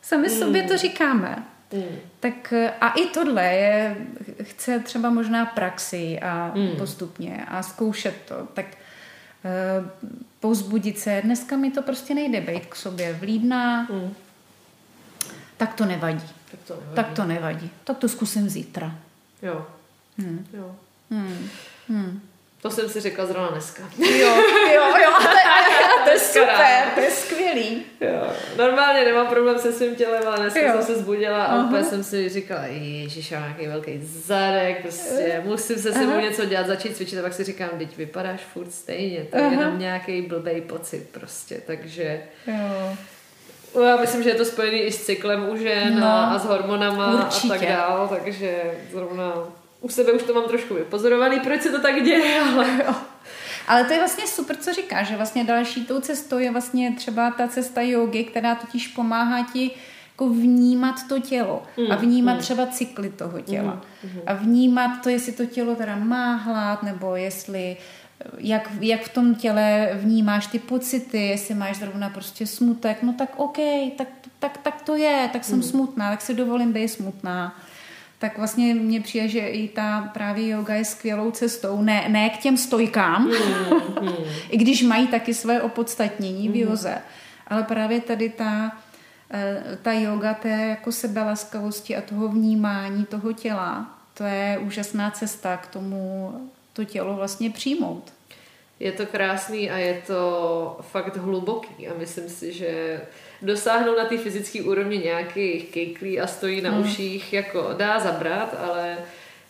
Speaker 2: sami mm. sobě to říkáme. Mm. Tak a i tohle je, chce třeba možná praxi a mm. postupně a zkoušet to. Tak uh, pouzbudit se, dneska mi to prostě nejde být k sobě vlídná, mm. tak to nevadí. Tak to nevadí. Tak to nevadí. Tak to zkusím zítra.
Speaker 1: Jo. Hmm. Jo. Hmm. Hmm. To jsem si řekla zrovna dneska.
Speaker 2: Jo, jo, jo, a to, a to je super, to je skvělý.
Speaker 1: Jo. Normálně nemám problém se svým tělem, ale dneska jo. jsem se zbudila a úplně jsem si říkala, ježiš, mám nějaký velký zadek, prostě musím se sebou něco dělat, začít cvičit a pak si říkám, teď vypadáš furt stejně, to je jenom nějaký blbý pocit prostě, takže... Jo. Já myslím, že je to spojený i s cyklem u žen no, a, a s hormonama určitě. a tak dál, takže zrovna u sebe už to mám trošku vypozorovaný, proč se to tak děje, ale jo.
Speaker 2: Ale to je vlastně super, co říkáš, že vlastně další tou cestou je vlastně třeba ta cesta jogy, která totiž pomáhá ti jako vnímat to tělo mm, a vnímat mm. třeba cykly toho těla mm, mm. a vnímat to, jestli to tělo teda má hlad nebo jestli jak, jak v tom těle vnímáš ty pocity, jestli máš zrovna prostě smutek, no tak OK, tak, tak, tak to je, tak jsem mm. smutná, tak si dovolím být smutná tak vlastně mně přijde, že i ta právě yoga je skvělou cestou, ne, ne k těm stojkám, mm, mm. i když mají taky své opodstatnění mm. v joze, ale právě tady ta, eh, ta yoga té jako sebelaskavosti a toho vnímání toho těla, to je úžasná cesta k tomu to tělo vlastně přijmout.
Speaker 1: Je to krásný a je to fakt hluboký a myslím si, že dosáhnout na té fyzické úrovni nějakých kejklí a stojí na hmm. uších, jako dá zabrat, ale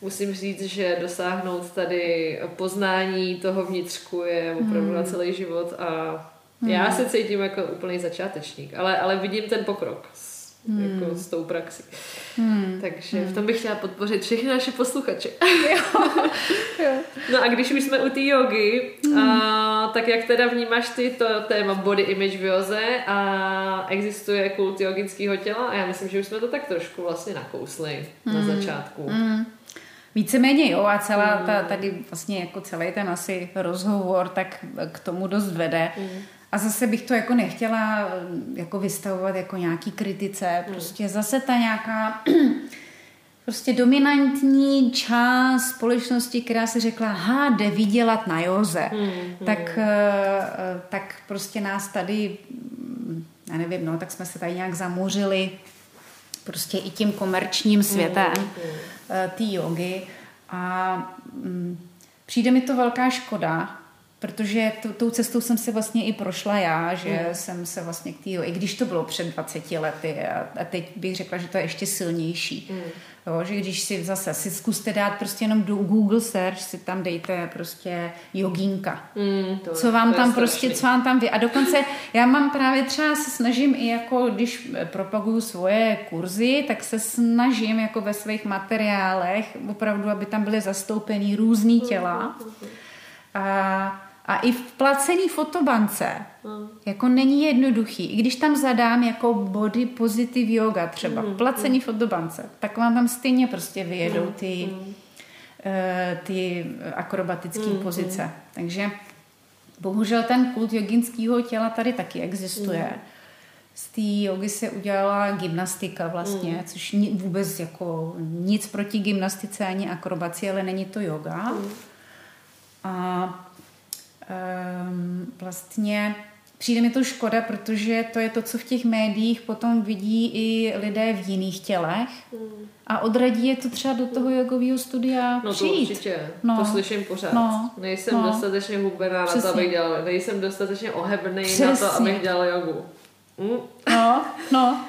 Speaker 1: musím říct, že dosáhnout tady poznání toho vnitřku je opravdu hmm. na celý život a hmm. já se cítím jako úplný začátečník, ale, ale vidím ten pokrok hmm. jako s tou praxí. Hmm. Takže hmm. v tom bych chtěla podpořit všechny naše posluchače. jo. jo. No a když už jsme u té jogy, hmm. a, tak jak teda vnímáš ty to téma body image v joze a existuje kult jogického těla a já myslím, že už jsme to tak trošku vlastně nakousli mm. na začátku. Mm.
Speaker 2: Víceméně jo a celá ta, tady vlastně jako celý ten asi rozhovor tak k tomu dost vede. Mm. A zase bych to jako nechtěla jako vystavovat jako nějaký kritice. Mm. Prostě zase ta nějaká prostě dominantní část společnosti, která si řekla, ha, jde vydělat na józe, mm, mm. Tak, eh, tak prostě nás tady, já nevím, no, tak jsme se tady nějak zamořili prostě i tím komerčním světem mm, mm. té jogy a mm, přijde mi to velká škoda, Protože t- tou cestou jsem se vlastně i prošla já, že mm. jsem se vlastně k týho, i když to bylo před 20 lety a, a teď bych řekla, že to je ještě silnější. Mm. Jo, že když si zase si zkuste dát prostě jenom do Google search, si tam dejte prostě jogínka. Mm, to, co vám tam prostě, co vám tam vy. A dokonce já mám právě třeba se snažím i jako, když propaguju svoje kurzy, tak se snažím jako ve svých materiálech opravdu, aby tam byly zastoupený různý těla. Mm, a a i v placený fotobance mm. jako není jednoduchý. I když tam zadám jako body positive yoga třeba, mm. placený mm. fotobance, tak vám tam stejně prostě vyjedou mm. ty, mm. Uh, ty akrobatické mm. pozice. Mm. Takže bohužel ten kult joginského těla tady taky existuje. Mm. Z té jogy se udělala gymnastika vlastně, mm. což vůbec jako nic proti gymnastice ani akrobaci, ale není to yoga. Mm. A um, vlastně přijde mi to škoda, protože to je to, co v těch médiích potom vidí i lidé v jiných tělech hmm. a odradí je to třeba do toho jogového studia
Speaker 1: No
Speaker 2: přijít.
Speaker 1: to určitě, no. to slyším pořád. No. Nejsem no. dostatečně hubená na to, abych dělal, nejsem dostatečně ohebný Přesně. na to, abych dělal jogu.
Speaker 2: Mm. No, no.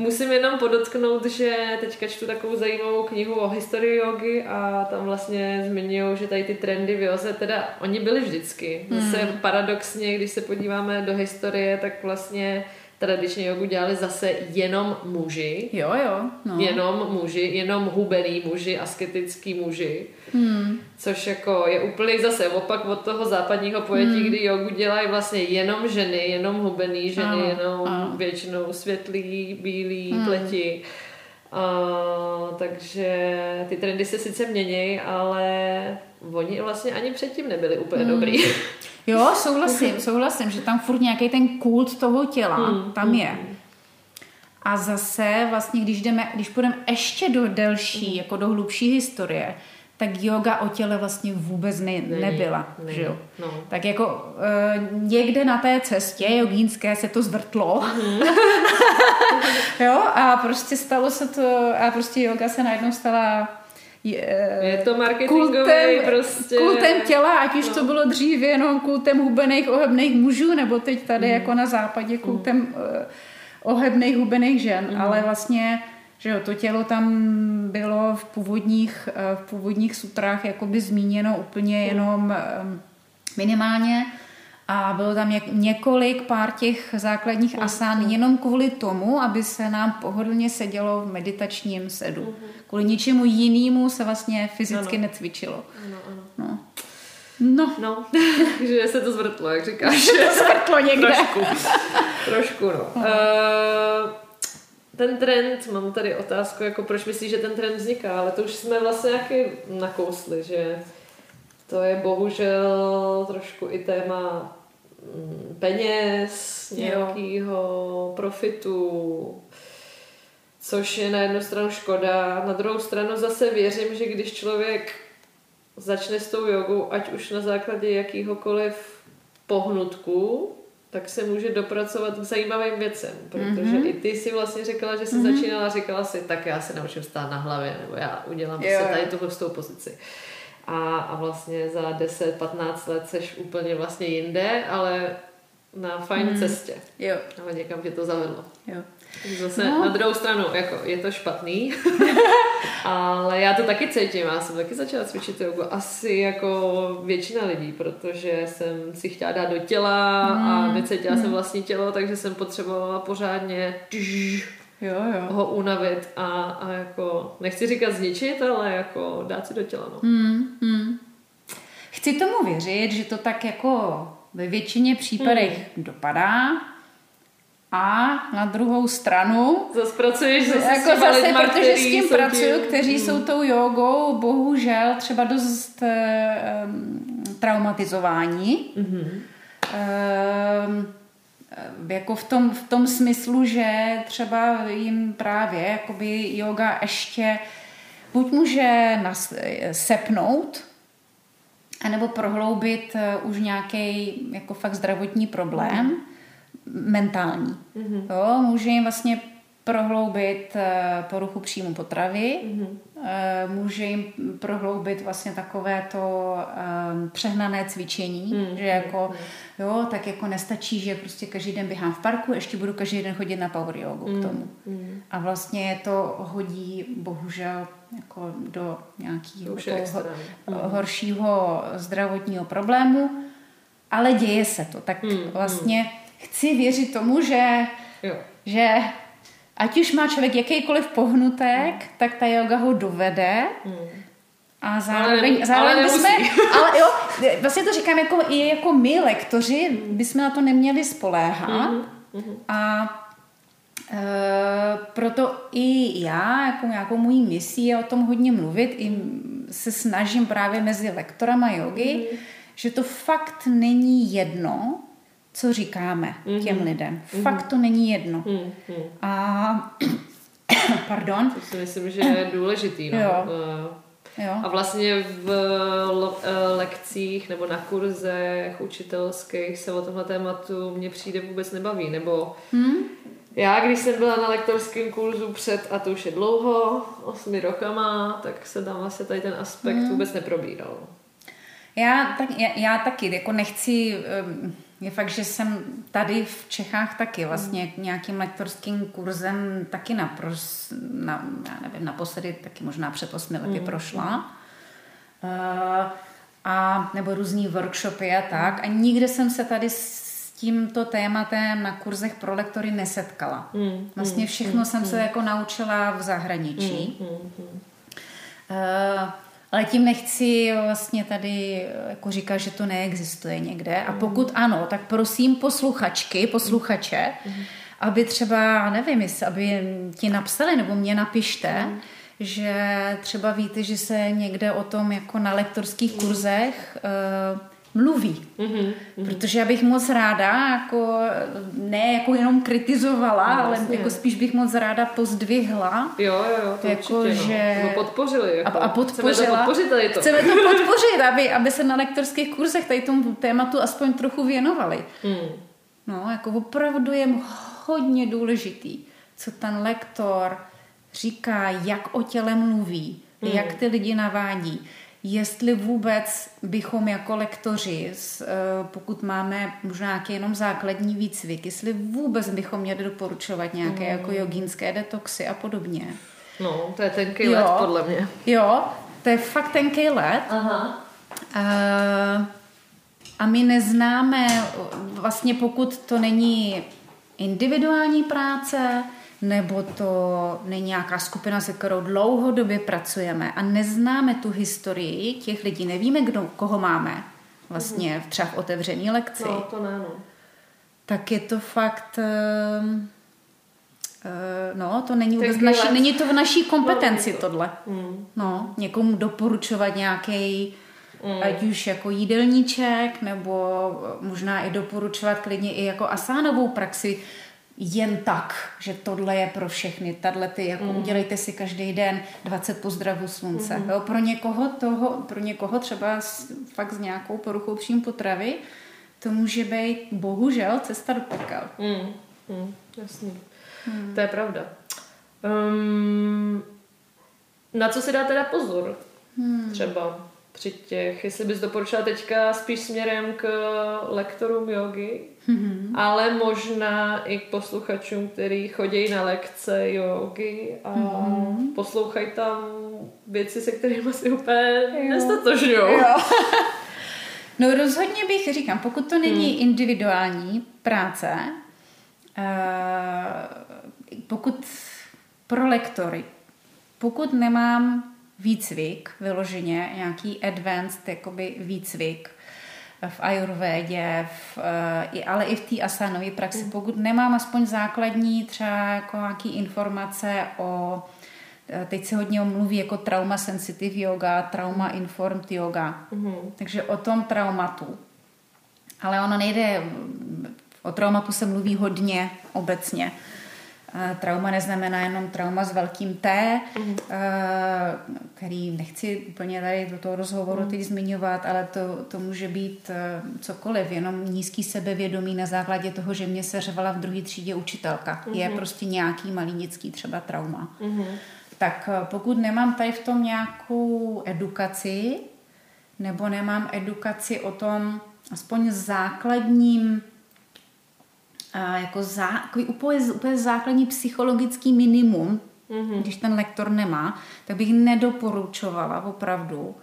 Speaker 1: Musím jenom podotknout, že teďka čtu takovou zajímavou knihu o historii jogy a tam vlastně zmiňují, že tady ty trendy v joze, teda oni byli vždycky. Zase hmm. paradoxně, když se podíváme do historie, tak vlastně tradičně jogu dělali zase jenom muži.
Speaker 2: Jo, jo. No.
Speaker 1: Jenom muži, jenom hubený muži, asketický muži. Hmm. Což jako je úplně zase opak od toho západního pojetí, hmm. kdy jogu dělají vlastně jenom ženy, jenom hubený ženy, ano, jenom ano. většinou světlý, bílý, hmm. pleti. Uh, takže ty trendy se sice mění, ale oni vlastně ani předtím nebyli úplně hmm. dobrý.
Speaker 2: Jo, souhlasím, souhlasím, že tam furt nějaký ten kult toho těla hmm. tam je. Hmm. A zase vlastně, když, jdeme, když půjdeme ještě do delší, hmm. jako do hlubší historie, tak yoga o těle vlastně vůbec ne, není, nebyla. Není, že jo? No. Tak jako e, někde na té cestě jogínské se to zvrtlo. Mm. jo, a prostě stalo se to, a prostě yoga se najednou stala
Speaker 1: je, je to kultem, prostě.
Speaker 2: Kultem těla, ať už no. to bylo dřív jenom kultem hubených, ohebných mužů, nebo teď tady mm. jako na západě kultem mm. ohebných, hubených žen, mm. ale vlastně že jo, to tělo tam bylo v původních, eh, v původních sutrách jakoby zmíněno úplně mm. jenom eh, minimálně a bylo tam několik pár těch základních mm. asán jenom kvůli tomu, aby se nám pohodlně sedělo v meditačním sedu. Mm. Kvůli ničemu jinému se vlastně fyzicky ano. necvičilo. Ano, ano. No.
Speaker 1: No. no. že se to zvrtlo, jak říkáš.
Speaker 2: Že to zvrtlo někde.
Speaker 1: Trošku. Trošku, no. Uh, ten trend, mám tady otázku, jako proč myslíš, že ten trend vzniká, ale to už jsme vlastně nějaký nakousli, že to je bohužel trošku i téma peněz, nějakého profitu, což je na jednu stranu škoda. Na druhou stranu zase věřím, že když člověk začne s tou jogou, ať už na základě jakýhokoliv pohnutku, tak se může dopracovat k zajímavým věcem, protože mm-hmm. i ty si vlastně řekla, že jsi mm-hmm. začínala, říkala si, tak já se naučím stát na hlavě, nebo já udělám jo, si tady tuhle tou pozici. A, a vlastně za 10-15 let seš úplně vlastně jinde, ale na fajn mm. cestě.
Speaker 2: Jo.
Speaker 1: Ale někam tě to zavedlo.
Speaker 2: Jo.
Speaker 1: Zase no. na druhou stranu, jako je to špatný, ale já to taky cítím, já jsem taky začala cvičit jogu, asi jako většina lidí, protože jsem si chtěla dát do těla mm. a necítila mm. jsem vlastní tělo, takže jsem potřebovala pořádně
Speaker 2: jo, jo.
Speaker 1: ho unavit a, a jako, nechci říkat zničit, ale jako dát si do těla, no.
Speaker 2: Mm. Mm. Chci tomu věřit, že to tak jako ve většině případech hmm. dopadá. A na druhou stranu...
Speaker 1: Zase pracuješ zase
Speaker 2: jako s zase, lidma, protože s tím pracuju, tím... kteří hmm. jsou tou jogou bohužel třeba dost um, traumatizování. Hmm. Um, jako v tom, v tom smyslu, že třeba jim právě jakoby yoga ještě buď může nas, sepnout, anebo prohloubit eh, už nějaký jako fakt zdravotní problém, mm. mentální. Mm-hmm. Jo, může jim vlastně prohloubit eh, poruchu příjmu potravy, mm-hmm. může jim prohloubit vlastně takové to um, přehnané cvičení, mm-hmm. že jako, jo, tak jako nestačí, že prostě každý den běhám v parku, ještě budu každý den chodit na power yogu mm-hmm. k tomu. Mm-hmm. A vlastně to hodí bohužel jako do nějakého ho, mm-hmm. horšího zdravotního problému, ale děje se to. Tak mm-hmm. vlastně chci věřit tomu, že, jo. že ať už má člověk jakýkoliv pohnutek, mm. tak ta yoga ho dovede. Mm. A zároveň, ale, zároveň ale bychom, ale jo, vlastně to říkám jako, i jako my lektoři, bychom na to neměli spoléhat. Mm. Mm. A e, proto i já, jako nějakou mojí misí je o tom hodně mluvit, i se snažím právě mezi lektorama jogy, mm. že to fakt není jedno, co říkáme mm-hmm. těm lidem. Mm-hmm. Fakt to není jedno. Mm-hmm. A pardon.
Speaker 1: To si myslím, že je důležitý. No. Jo. Eh, jo. A vlastně v eh, lekcích nebo na kurzech učitelských se o tomhle tématu mně přijde vůbec nebaví. Nebo hmm? já, když jsem byla na lektorském kurzu před, a to už je dlouho, osmi rokama, tak se tam vlastně tady ten aspekt hmm. vůbec neprobíral.
Speaker 2: Já, tak, já, já taky jako nechci... Um, je fakt, že jsem tady v Čechách taky vlastně nějakým lektorským kurzem taky napros, na, já nevím, naposledy taky možná před osmi lety mm. prošla. Uh, a nebo různý workshopy a tak. A nikde jsem se tady s tímto tématem na kurzech pro lektory nesetkala. Mm. Vlastně všechno mm. jsem se jako naučila v zahraničí. Mm. Uh, ale tím nechci vlastně tady jako říkat, že to neexistuje někde. A pokud ano, tak prosím posluchačky, posluchače, aby třeba, nevím, jestli, aby ti napsali nebo mě napište, že třeba víte, že se někde o tom jako na lektorských kurzech uh, mluví. Mm-hmm, Protože já bych moc ráda, jako, ne jako jenom kritizovala, no, ale jako spíš bych moc ráda pozdvihla.
Speaker 1: Jo, jo, jo to
Speaker 2: jako,
Speaker 1: určitě, že... no. podpořili. Jako.
Speaker 2: A, a podpořila.
Speaker 1: Chceme to podpořit tady to.
Speaker 2: Chceme to podpořit, aby, aby se na lektorských kurzech tady tomu tématu aspoň trochu věnovali. Mm. No, jako opravdu je hodně důležitý, co ten lektor říká, jak o těle mluví, mm. jak ty lidi navádí jestli vůbec bychom jako lektoři, eh, pokud máme možná nějaký jenom základní výcvik, jestli vůbec bychom měli doporučovat nějaké mm. jako jogínské detoxy a podobně.
Speaker 1: No, to je tenký jo, let podle mě.
Speaker 2: Jo, to je fakt tenký let. Aha. A, a my neznáme, vlastně pokud to není individuální práce, nebo to není nějaká skupina, se kterou dlouhodobě pracujeme a neznáme tu historii těch lidí, nevíme, kdo, koho máme vlastně třeba v otevřený lekci.
Speaker 1: No, to ne, no.
Speaker 2: Tak je to fakt... Uh, no, to není vůbec naši, není to v naší kompetenci no, tohle. Mm. No, někomu doporučovat nějaký mm. ať už jako jídelníček, nebo možná i doporučovat klidně i jako asánovou praxi, jen tak, že tohle je pro všechny, tahle ty, jako mm. udělejte si každý den 20 pozdravů slunce. Mm. Jo, pro, někoho toho, pro někoho třeba s, fakt s nějakou poruchou příjmu potravy, to může být bohužel cesta do pekel.
Speaker 1: Mm. Mm. Jasný. Mm. To je pravda. Um, na co si dá teda pozor? Hmm. Třeba při těch, jestli bys doporučila teďka spíš směrem k lektorům jogy, mm-hmm. ale možná i k posluchačům, kteří chodí na lekce jogy a mm-hmm. poslouchají tam věci, se kterými si úplně nestatožňují.
Speaker 2: no rozhodně bych, říkám, pokud to není hmm. individuální práce, uh, pokud pro lektory, pokud nemám výcvik, vyloženě nějaký advanced jakoby výcvik, v ayurvédě, v, uh, ale i v té asanové praxi. Mm. Pokud nemám aspoň základní třeba jako nějaký informace o Teď se hodně mluví jako trauma sensitive yoga, trauma informed yoga. Mm-hmm. Takže o tom traumatu. Ale ono nejde, o traumatu se mluví hodně obecně. Trauma neznamená jenom trauma s velkým T, mm. který nechci úplně tady do toho rozhovoru mm. teď zmiňovat, ale to, to může být e, cokoliv, jenom nízký sebevědomí na základě toho, že mě se řevala v druhé třídě učitelka. Mm. Je mhm. prostě nějaký malý dětský třeba trauma. Mm. Tak e, pokud nemám tady v tom nějakou edukaci, nebo nemám edukaci o tom aspoň základním jako zá, takový úplně, úplně základní psychologický minimum, mm-hmm. když ten lektor nemá, tak bych nedoporučovala opravdu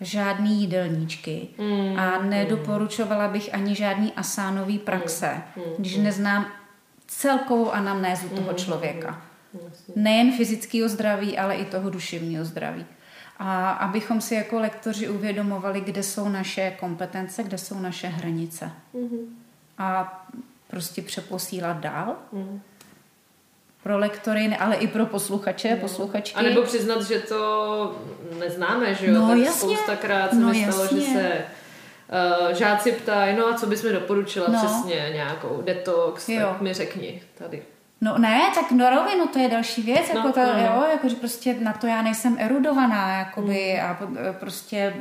Speaker 2: žádný jídelníčky mm-hmm. a nedoporučovala bych ani žádný asánový praxe, mm-hmm. když neznám celkovou anamnézu toho mm-hmm. člověka. Mm-hmm. Nejen fyzického zdraví, ale i toho duševního zdraví. A abychom si jako lektoři uvědomovali, kde jsou naše kompetence, kde jsou naše hranice. Mm-hmm. A prostě přeposílat dál. Mm. Pro lektory, ale i pro posluchače, no. posluchačky.
Speaker 1: A nebo přiznat, že to neznáme, že jo? No, tak jasně. spoustakrát se no, mi stalo, jasně. že se uh, žáci ptají, no a co bys mi doporučila no. přesně, nějakou detox, jo. tak mi řekni tady.
Speaker 2: No ne, tak na rovinu to je další věc, no, jako to, no, jo, jako, že prostě na to já nejsem erudovaná, jakoby, mm. a prostě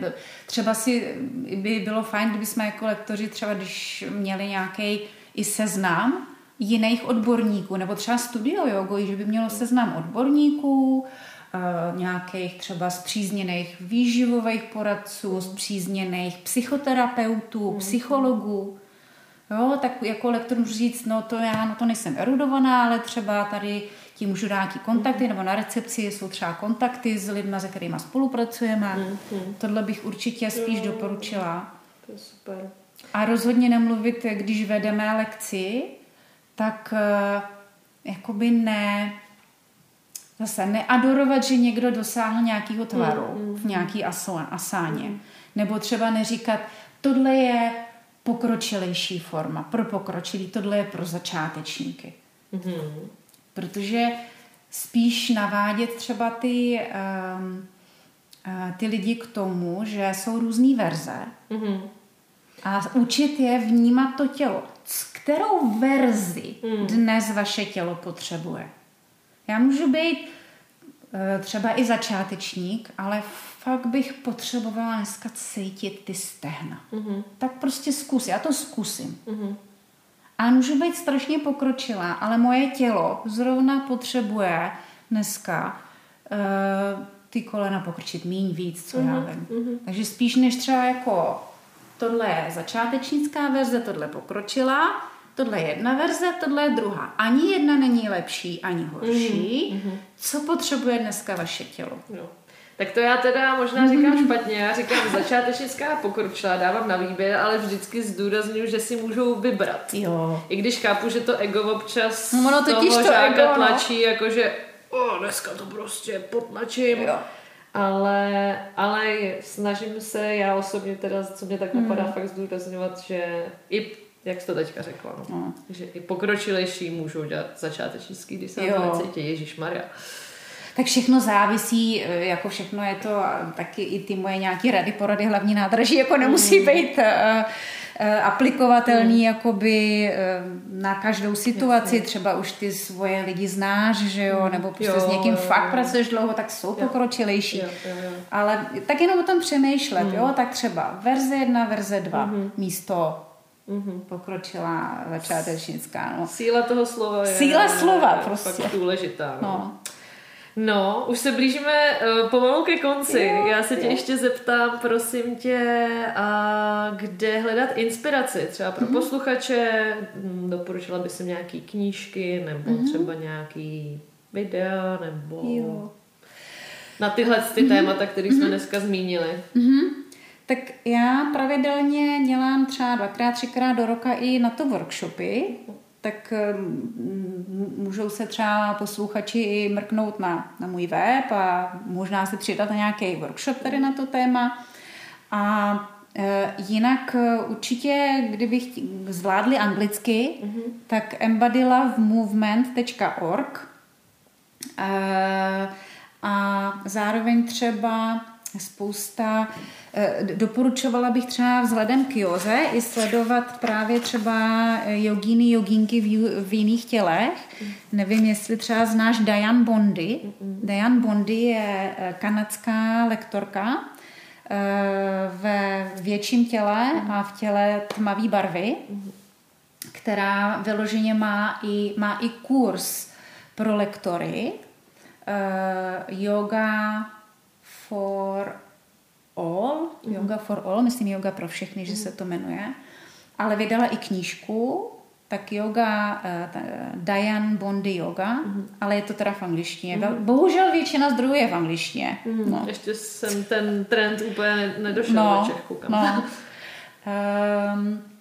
Speaker 2: třeba si by bylo fajn, kdyby jsme jako lektoři třeba, když měli nějaký i seznam jiných odborníků, nebo třeba studio jogo, že by mělo seznam odborníků, eh, nějakých třeba zpřízněných výživových poradců, zpřízněných psychoterapeutů, hmm. psychologů. Jo, tak jako lektor můžu říct, no to já na to nejsem erudovaná, ale třeba tady ti můžu dát nějaký kontakty, nebo na recepci jsou třeba kontakty s lidmi, se kterými spolupracujeme. Mm, Tohle bych určitě spíš jo, doporučila.
Speaker 1: To je super.
Speaker 2: A rozhodně nemluvit, když vedeme lekci, tak uh, jakoby ne, zase neadorovat, že někdo dosáhl nějakého tvaru mm, mm, v nějaký asáně. Mm. Nebo třeba neříkat, tohle je pokročilejší forma, pro pokročilý, tohle je pro začátečníky. Mm. Protože spíš navádět třeba ty, um, uh, ty lidi k tomu, že jsou různé verze, mm a učit je vnímat to tělo. S kterou verzi hmm. dnes vaše tělo potřebuje? Já můžu být e, třeba i začátečník, ale fakt bych potřebovala dneska cítit ty stehna. Mm-hmm. Tak prostě zkus, já to zkusím. Mm-hmm. A můžu být strašně pokročilá, ale moje tělo zrovna potřebuje dneska uh, ty kolena pokročit míň víc, co mm-hmm. já vím. Mm-hmm. Takže spíš než třeba jako tohle je začátečnická verze, tohle pokročila, tohle je jedna verze, tohle je druhá. Ani jedna není lepší, ani horší. Mm-hmm. Co potřebuje dneska vaše tělo?
Speaker 1: No. Tak to já teda možná říkám mm-hmm. špatně. Já říkám začátečnická pokročila, dávám na výběr, ale vždycky zdůraznuju, že si můžou vybrat.
Speaker 2: Jo.
Speaker 1: I když chápu, že to ego občas no, ono toho to ego, no. tlačí, jakože o, dneska to prostě potlačím. Jo ale, ale snažím se, já osobně teda, co mě tak napadá, mm. fakt zdůrazňovat, že i jak jsi to teďka řekla, no. No. že i pokročilejší můžou dělat začátečnický, když se na to necítí, Ježíš Maria.
Speaker 2: Tak všechno závisí, e, jako všechno je to, taky i ty moje nějaké rady, porady, hlavní nádraží, jako nemusí mm. být uh, Eh, aplikovatelný mm. jakoby eh, na každou situaci, Jasně. třeba už ty svoje lidi znáš, že jo, nebo prostě jo, s někým jo, fakt jo. pracuješ dlouho, tak jsou pokročilejší. Jo, jo, jo. Ale tak jenom o tom přemýšlet, mm. jo, tak třeba verze jedna, verze dva, mm-hmm. místo Mm-hmm. pokročila začátečnická. No.
Speaker 1: Síla toho slova je,
Speaker 2: Síla slova je prostě.
Speaker 1: fakt důležitá. No. no. No, už se blížíme uh, pomalu ke konci. Jo, Já se tě jo. ještě zeptám, prosím tě, a kde hledat inspiraci? Třeba pro mm-hmm. posluchače, hm, doporučila by si nějaký knížky, nebo mm-hmm. třeba nějaký video, nebo jo. na tyhle ty mm-hmm. témata, které jsme mm-hmm. dneska zmínili.
Speaker 2: Mm-hmm. Tak já pravidelně dělám třeba dvakrát, třikrát do roka i na to workshopy tak mm, můžou se třeba posluchači i mrknout na, na můj web a možná se přidat na nějaký workshop tady na to téma. A Jinak určitě, kdybych zvládli anglicky, mm-hmm. tak embodylovemovement.org a zároveň třeba spousta, eh, doporučovala bych třeba vzhledem k joze i sledovat právě třeba jogíny, jogínky v, v jiných tělech. Nevím, jestli třeba znáš Diane Bondy. Diane Bondy je eh, kanadská lektorka eh, ve větším těle a v těle tmavé barvy, která vyloženě má i, má i kurz pro lektory. Yoga for all, mm-hmm. yoga for all, myslím yoga pro všechny, mm-hmm. že se to jmenuje, ale vydala i knížku, tak yoga, uh, Diane Bondy yoga, mm-hmm. ale je to teda v angličtině. Mm-hmm. Bohužel většina zdrojů je v angličtině.
Speaker 1: Mm-hmm. No. Ještě jsem ten trend úplně nedošel no, do Čech, No.
Speaker 2: um,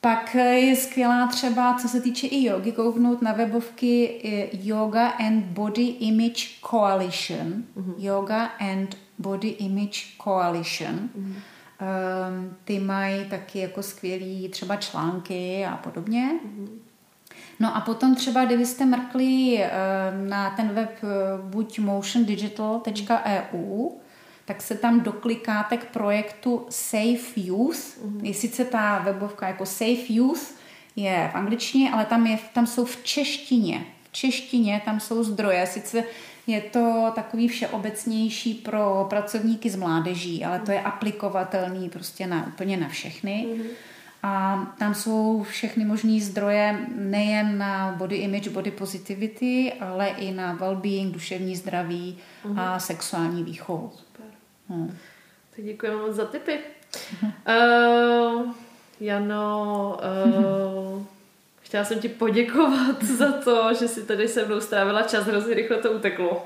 Speaker 2: pak je skvělá třeba, co se týče i jogy, kouknout na webovky Yoga and Body Image Coalition. Mm-hmm. Yoga and Body Image Coalition. Mm-hmm. Um, ty mají taky jako skvělý třeba články a podobně. Mm-hmm. No a potom třeba, kdybyste mrkli um, na ten web uh, buď motiondigital.eu, tak se tam doklikáte k projektu Safe Youth. Mm-hmm. Je sice ta webovka jako Safe Youth je v angličtině, ale tam, je, tam jsou v češtině. V češtině tam jsou zdroje. Sice je to takový všeobecnější pro pracovníky z mládeží, ale to je aplikovatelný prostě na, úplně na všechny. Mm-hmm. A tam jsou všechny možné zdroje nejen na body image, body positivity, ale i na well-being, duševní zdraví mm-hmm. a sexuální výchovu.
Speaker 1: Hmm. Tak děkujeme moc za tipy. Uh, Jano, uh, chtěla jsem ti poděkovat za to, že jsi tady se mnou strávila čas, hrozně rychle to uteklo.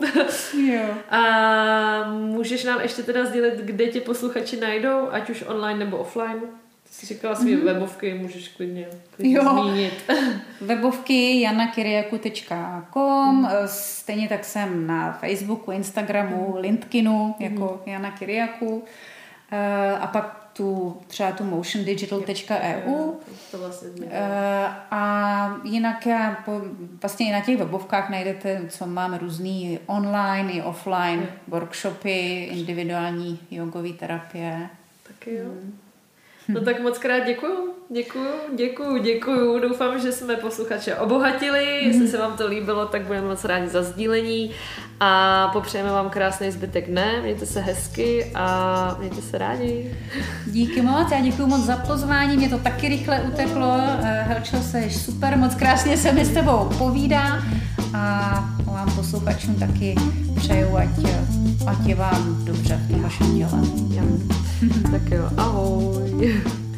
Speaker 2: jo.
Speaker 1: A můžeš nám ještě teda sdělit, kde tě posluchači najdou, ať už online nebo offline? Jsi říkala svý mm-hmm. webovky, můžeš klidně, klidně jo. zmínit.
Speaker 2: Webovky janakiriaku.com, mm. stejně tak jsem na Facebooku, Instagramu, mm. LinkedInu jako mm. Jana Kiriaku eh, a pak tu třeba tu motiondigital.eu
Speaker 1: vlastně
Speaker 2: eh, a jinak já po, vlastně i na těch webovkách najdete, co máme různý online i offline workshopy, individuální jogové terapie.
Speaker 1: Taky jo. Mm. No tak moc krát děkuju, děkuju, děkuju, děkuju. Doufám, že jsme posluchače obohatili. Mm. Jestli se vám to líbilo, tak budeme moc rádi za sdílení a popřejeme vám krásný zbytek dne. Mějte se hezky a mějte se rádi.
Speaker 2: Díky moc, já děkuji moc za pozvání, mě to taky rychle uteklo. Eh, Helčo, jsi super, moc krásně se mi s tebou povídá a vám posluchačům taky přeju, ať, ať je vám dobře v tom vašem těle.
Speaker 1: Tak jo, ahoj.